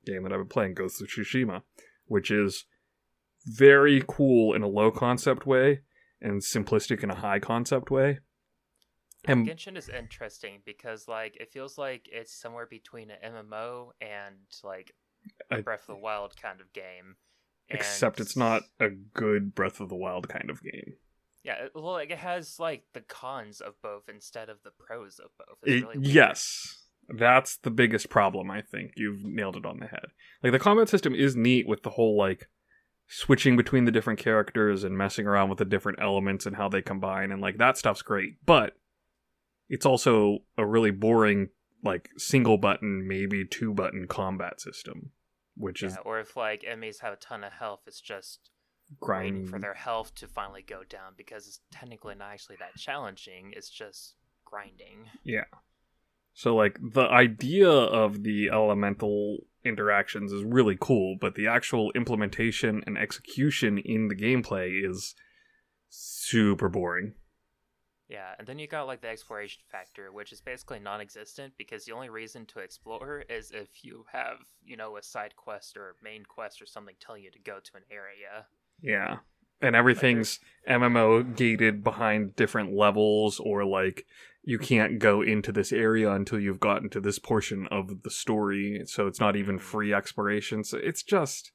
game that I've been playing, Ghost of Tsushima, which is very cool in a low concept way and simplistic in a high concept way. And Genshin is interesting because like it feels like it's somewhere between an MMO and like a Breath of the Wild kind of game. except it's not a good Breath of the Wild kind of game. Yeah, it- well, like it has like the cons of both instead of the pros of both. It- really yes, that's the biggest problem. I think you've nailed it on the head. Like the combat system is neat with the whole like switching between the different characters and messing around with the different elements and how they combine and like that stuff's great. But it's also a really boring like single button, maybe two button combat system, which is Yeah, or if like enemies have a ton of health, it's just waiting grinding for their health to finally go down because it's technically not actually that challenging. It's just grinding. Yeah. So like the idea of the elemental interactions is really cool, but the actual implementation and execution in the gameplay is super boring. Yeah, and then you got like the exploration factor, which is basically non-existent because the only reason to explore is if you have, you know, a side quest or main quest or something telling you to go to an area. Yeah. And everything's MMO gated behind different levels or like you can't go into this area until you've gotten to this portion of the story, so it's not even mm-hmm. free exploration. So it's just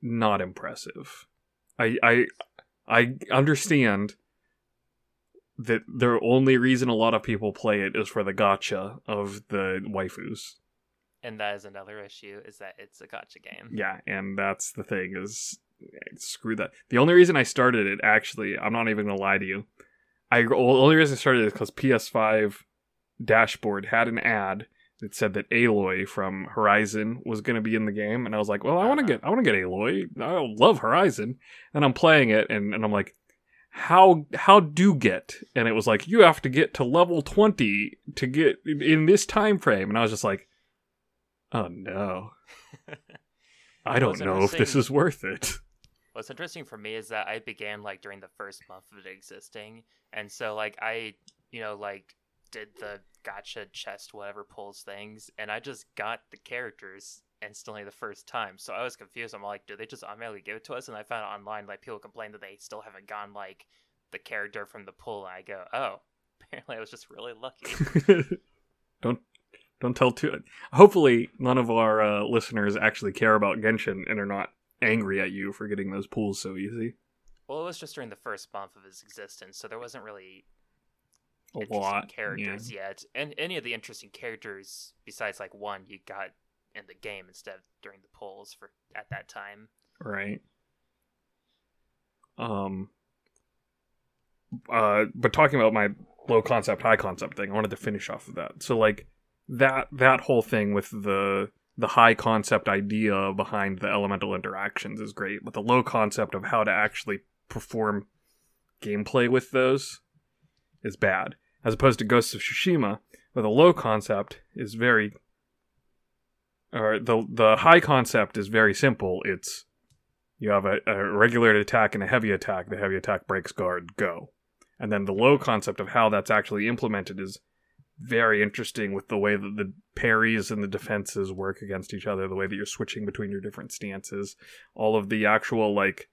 not impressive. I I I understand that the only reason a lot of people play it is for the gacha of the waifus. And that is another issue is that it's a gacha game. Yeah, and that's the thing is screw that. The only reason I started it actually, I'm not even gonna lie to you. I the only reason I started it is because PS5 dashboard had an ad that said that Aloy from Horizon was gonna be in the game, and I was like, well, I want to Uh-huh. get I want to get Aloy. I love Horizon, and I'm playing it, and, and I'm like. How how do get? And it was like you have to get to level 20 to get in this time frame. And I was just like oh no. I don't know if this is worth it. What's interesting for me is that I began like during the first month of it existing, and so like I, you know, like did the gacha chest whatever pulls things, and I just got the characters instantly the first time. So I was confused. I'm like, do they just automatically give it to us? And I found online like people complain that they still haven't gotten like the character from the pool. And I go, oh, apparently I was just really lucky. don't don't tell too. Hopefully, none of our uh, listeners actually care about Genshin and are not angry at you for getting those pools so easy. Well, it was just during the first month of his existence, so there wasn't really A interesting lot. characters yet. And any of the interesting characters besides like one you got in the game instead of during the polls for at that time. Right. Um. Uh, but talking about my low concept, high concept thing, I wanted to finish off of that. So like that that whole thing with the the high concept idea behind the elemental interactions is great, but the low concept of how to actually perform gameplay with those is bad. As opposed to Ghosts of Tsushima, where the low concept is very or the the high concept is very simple. It's you have a, a regular attack and a heavy attack. The heavy attack breaks guard, go. And then the low concept of how that's actually implemented is very interesting with the way that the parries and the defenses work against each other, the way that you're switching between your different stances, all of the actual like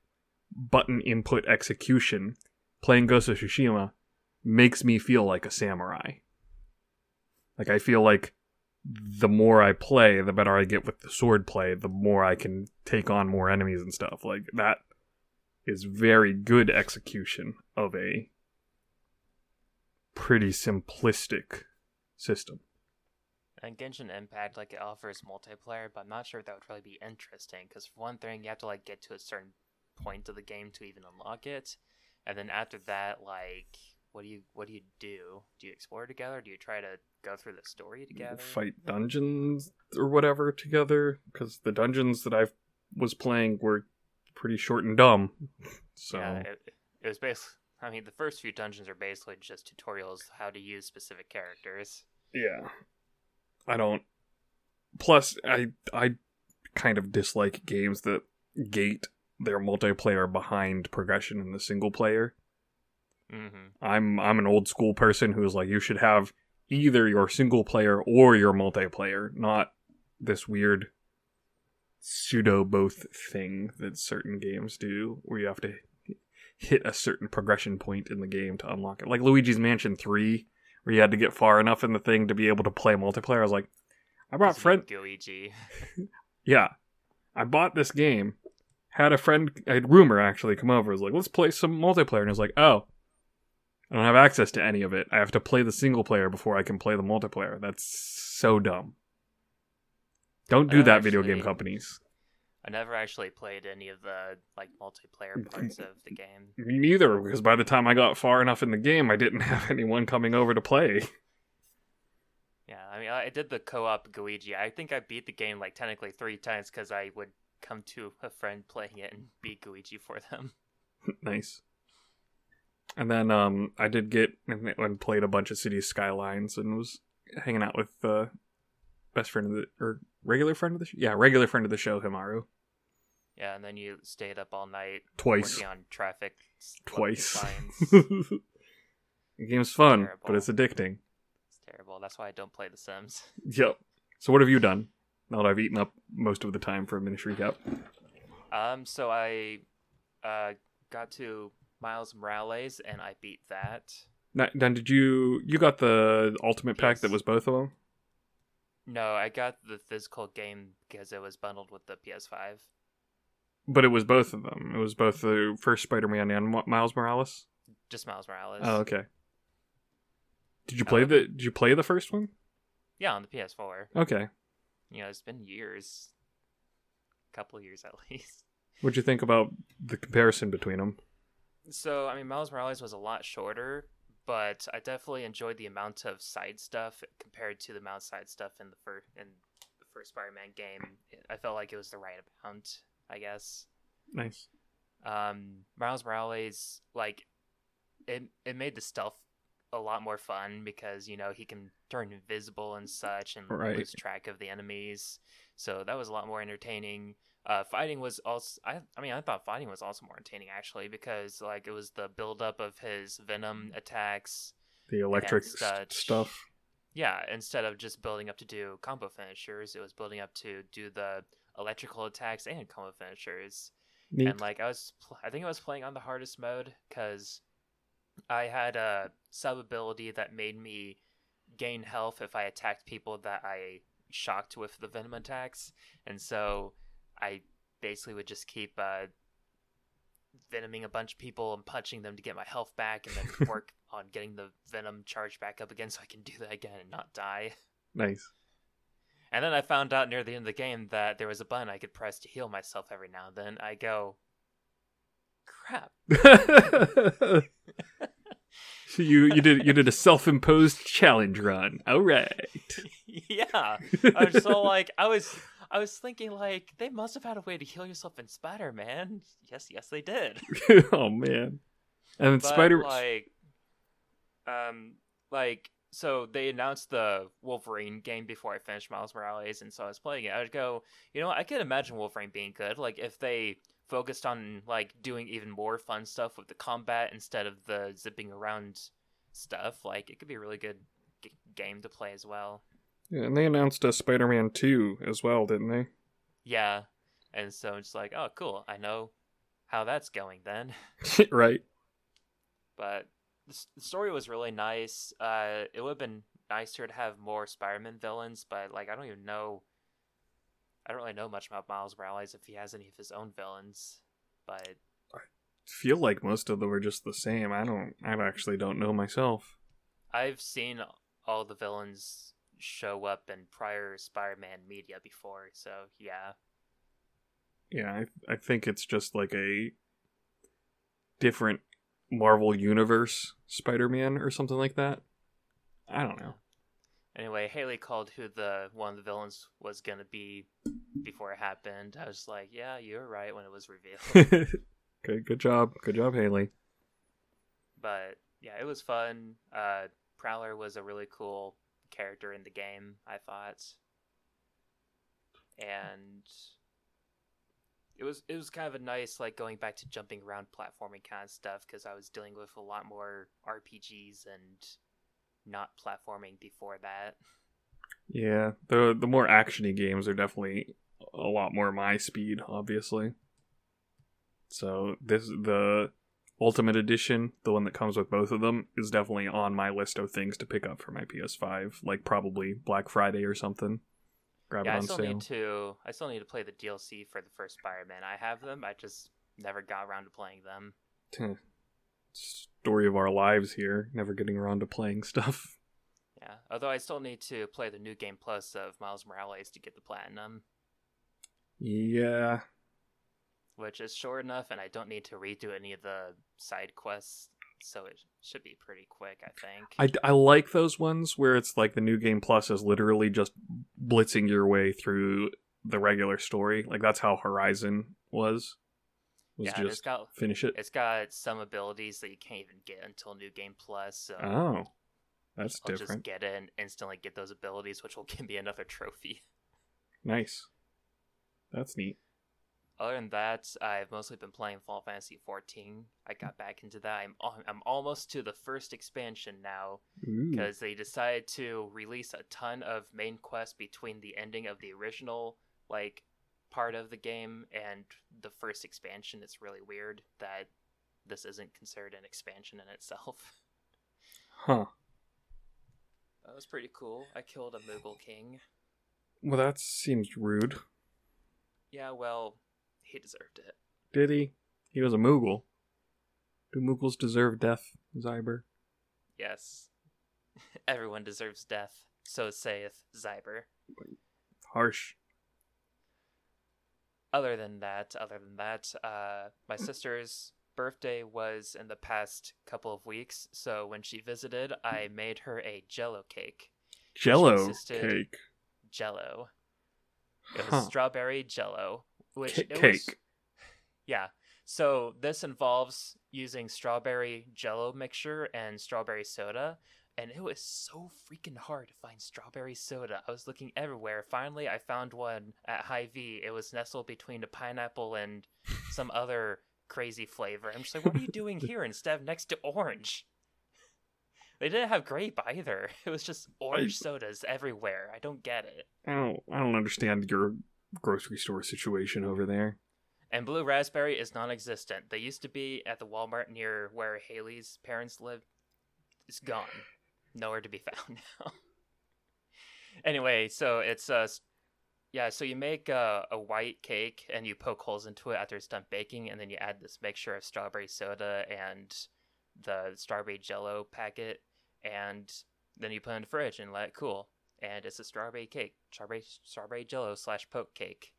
button input execution. Playing Ghost of Tsushima makes me feel like a samurai. Like I feel like the more I play, the better I get with the sword play, the more I can take on more enemies and stuff. Like that is very good execution of a pretty simplistic system. And Genshin Impact, like it offers multiplayer, but I'm not sure if that would really be interesting. Because for one thing, you have to like get to a certain point of the game to even unlock it, and then after that, like, what do you what do you do? Do you explore together? Do you try to go through the story together? Fight dungeons or whatever together because the dungeons that I was playing were pretty short and dumb. So Yeah, it, it was basically. I mean, the first few dungeons are basically just tutorials how to use specific characters. Yeah. I don't plus I I kind of dislike games that gate their multiplayer behind progression in the single player. Mm-hmm. I'm I'm an old school person who's like you should have either your single player or your multiplayer, not this weird pseudo both thing that certain games do where you have to hit a certain progression point in the game to unlock it. Like Luigi's Mansion 3 where you had to get far enough in the thing to be able to play multiplayer. I was like, I brought friend Luigi. yeah. I bought this game, had a friend, a rumor actually come over, was like, let's play some multiplayer. And I was like, oh, I don't have access to any of it. I have to play the single player before I can play the multiplayer. That's so dumb. Don't do that, video game companies. I never actually played any of the like multiplayer mm, parts mm, of the game. Me neither, because by the time I got far enough in the game, I didn't have anyone coming over to play. Yeah, I mean, I did the co-op Luigi. I think I beat the game like technically three times because I would come to a friend playing it and beat Luigi for them. nice. And then um, I did get and played a bunch of Cities Skylines and was hanging out with uh, best friend of the or regular friend of the sh- yeah regular friend of the show Himaru Yeah, and then you stayed up all night twice on traffic twice. the game's fun, but it's addicting. It's terrible. That's why I don't play The Sims. Yep. So what have you done? Now that I've eaten up most of the time for a minish recap. Um, so I uh got to Miles Morales and I beat that. Now, then did you you got the ultimate pack that was both of them? No, I got the physical game because it was bundled with the PS5. But it was both of them. It was both the first Spider-Man and Miles Morales. Just Miles Morales. Oh, okay. Did you play Um, the Did you play the first one? Yeah, on the PS4. Okay. You know, it's been years. A couple years at least. What'd you think about the comparison between them? So, I mean, Miles Morales was a lot shorter, but I definitely enjoyed the amount of side stuff compared to the amount of side stuff in the first in the first Spider-Man game. I felt like it was the right amount, I guess. Nice. Um, Miles Morales, like, it it made the stealth a lot more fun because you know he can turn invisible and such and Right. lose track of the enemies. So that was a lot more entertaining. Uh, fighting was also I I mean I thought fighting was also more entertaining actually because like it was the buildup of his venom attacks. The electric s- such. stuff. yeah, instead of just building up to do combo finishers, it was building up to do the electrical attacks and combo finishers. Neat. And like I was, pl- I think I was playing on the hardest mode because I had a sub ability that made me gain health if I attacked people that I shocked with the venom attacks, and so I basically would just keep uh, venoming a bunch of people and punching them to get my health back, and then work on getting the venom charged back up again so I can do that again and not die. nice. And then I found out near the end of the game that there was a button I could press to heal myself every now and then. I go, crap. so you you did you did a self-imposed challenge run. All right. yeah. I was so like, I was. I was thinking like they must have had a way to heal yourself in Spider Man. Yes, yes, they did. oh man. And But, Spider like, um, like so they announced the Wolverine game before I finished Miles Morales, and so I was playing it. I would go, you know, I could imagine Wolverine being good. Like if they focused on like doing even more fun stuff with the combat instead of the zipping around stuff, like it could be a really good g- game to play as well. Yeah, and they announced a Spider-Man 2 as well, didn't they? Yeah, and so it's like, oh, cool. I know how that's going then. right. but the, story was really nice. Uh, it would have been nicer to have more Spider-Man villains, but like I don't even know. I don't really know much about Miles Morales if he has any of his own villains. But I Feel like most of them are just the same. I don't I actually don't know myself. I've seen all the villains show up in prior Spider-Man media before, so yeah. Yeah, I I think it's just like a different Marvel universe Spider-Man or something like that. I don't know. Anyway, Haley called who the one of the villains was gonna be before it happened. I was like, yeah, you were right when it was revealed. good good job. Good job, Haley. but yeah, it was fun. Uh, Prowler was a really cool character in the game, I thought, and it was it was kind of a nice like going back to jumping around platforming kind of stuff because I was dealing with a lot more RPGs and not platforming before that. Yeah, the the more actiony games are definitely a lot more my speed, obviously. So this the Ultimate Edition, the one that comes with both of them, is definitely on my list of things to pick up for my PS5, like probably Black Friday or something. Grab yeah, it I still sale. need to I still need to play the DLC for the first Spider-Man. I have them. I just never got around to playing them. Story of our lives here, never getting around to playing stuff. Yeah, although I still need to play the new game plus of Miles Morales to get the platinum, Yeah, which is short enough, and I don't need to redo any of the side quests, so it should be pretty quick, I think. I, I like those ones where it's like the new game plus is literally just blitzing your way through the regular story. Like that's how Horizon was. Was yeah, just got finish it. it's got some abilities that you can't even get until new game plus, so Oh, that's I'll different. just get it and instantly get those abilities, which will give me another trophy. Nice. That's neat. Other than that, I've mostly been playing Final Fantasy 14. I hmm. got back into that. I'm I'm almost to the first expansion now. Because they decided to release a ton of main quests between the ending of the original like part of the game and the first expansion it's really weird that this isn't considered an expansion in itself Huh. that was pretty cool i killed a moogle king Well, that seems rude. yeah well he deserved it Did he? He was a Moogle. Do Moogles deserve death, Zyber? yes everyone deserves death so saith zyber Harsh. other than that, other than that, uh, my sister's birthday was in the past couple of weeks. So when she visited, I made her a Jello cake. Jello cake. Jello. It was Huh. strawberry Jello, which Ca- it was- cake. yeah. So this involves using strawberry Jello mixture and strawberry soda, and it was so freaking hard to find strawberry soda. I was looking everywhere. Finally, I found one at Hy-Vee. It was nestled between a pineapple and some other crazy flavor. I'm just like, what are you doing here instead of next to orange? They didn't have grape either. It was just orange sodas everywhere. I don't get it. I don't. I don't understand your grocery store situation over there. And blue raspberry is non-existent. They used to be at the Walmart near where Haley's parents lived. It's gone. Nowhere to be found now. anyway, so it's uh yeah, so you make a, a white cake and you poke holes into it after it's done baking, and then you add this mixture of strawberry soda and the strawberry jello packet, and then you put in the fridge and let it cool. And it's a strawberry cake, strawberry strawberry jello slash poke cake.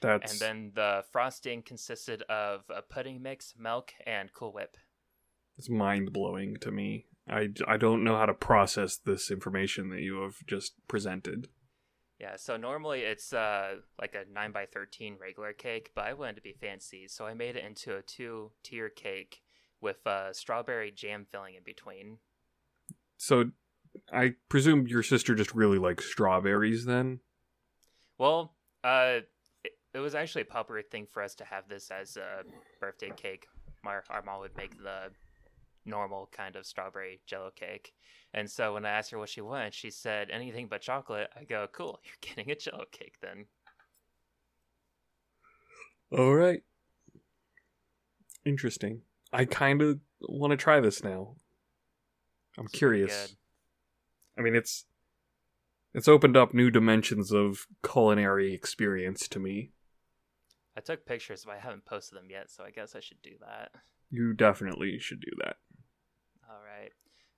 That's And then the frosting consisted of a pudding mix, milk, and Cool Whip. it's mind blowing to me. I, I don't know how to process this information that you have just presented. Yeah, so normally it's uh like a nine by thirteen regular cake, but I wanted to be fancy, so I made it into a two tier cake with uh, strawberry jam filling in between. So I presume your sister just really likes strawberries then? Well, uh, it, it was actually a popular thing for us to have this as a birthday cake. My our mom would make the normal kind of strawberry jello cake, and so when I asked her what she wanted, she said anything but chocolate. I go, cool, you're getting a jello cake then. All right. Interesting. I kind of want to try this now. I'm It's curious. I mean, it's it's opened up new dimensions of culinary experience to me. I took pictures, but I haven't posted them yet, so I guess I should do that. You definitely should do that. All right.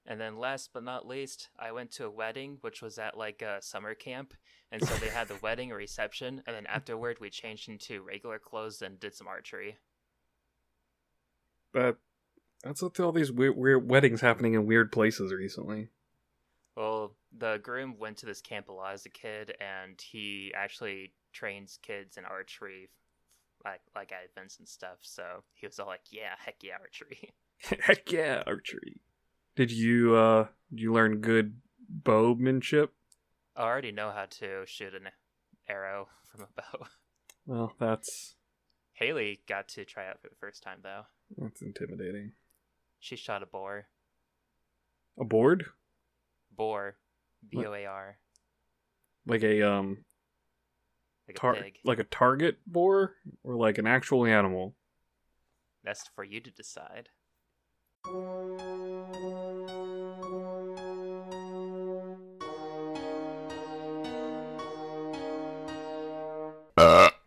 And then last but not least, I went to a wedding, which was at like a summer camp. And so they had the wedding reception. And then afterward, we changed into regular clothes and did some archery. But that's with all these weird, weird weddings happening in weird places recently. Well, the groom went to this camp a lot as a kid, and he actually trains kids in archery, like like at events and stuff. So he was all like, "Yeah, heck yeah, archery." Heck yeah, archery. Did you uh did you learn good bowmanship? I already know how to shoot an arrow from a bow. Well, that's Haley got to try out for the first time though. that's intimidating. She shot a boar. A board? Boar, B O A R. Like a um. Like a tar- pig. Like a target boar, or like an actual animal. That's for you to decide.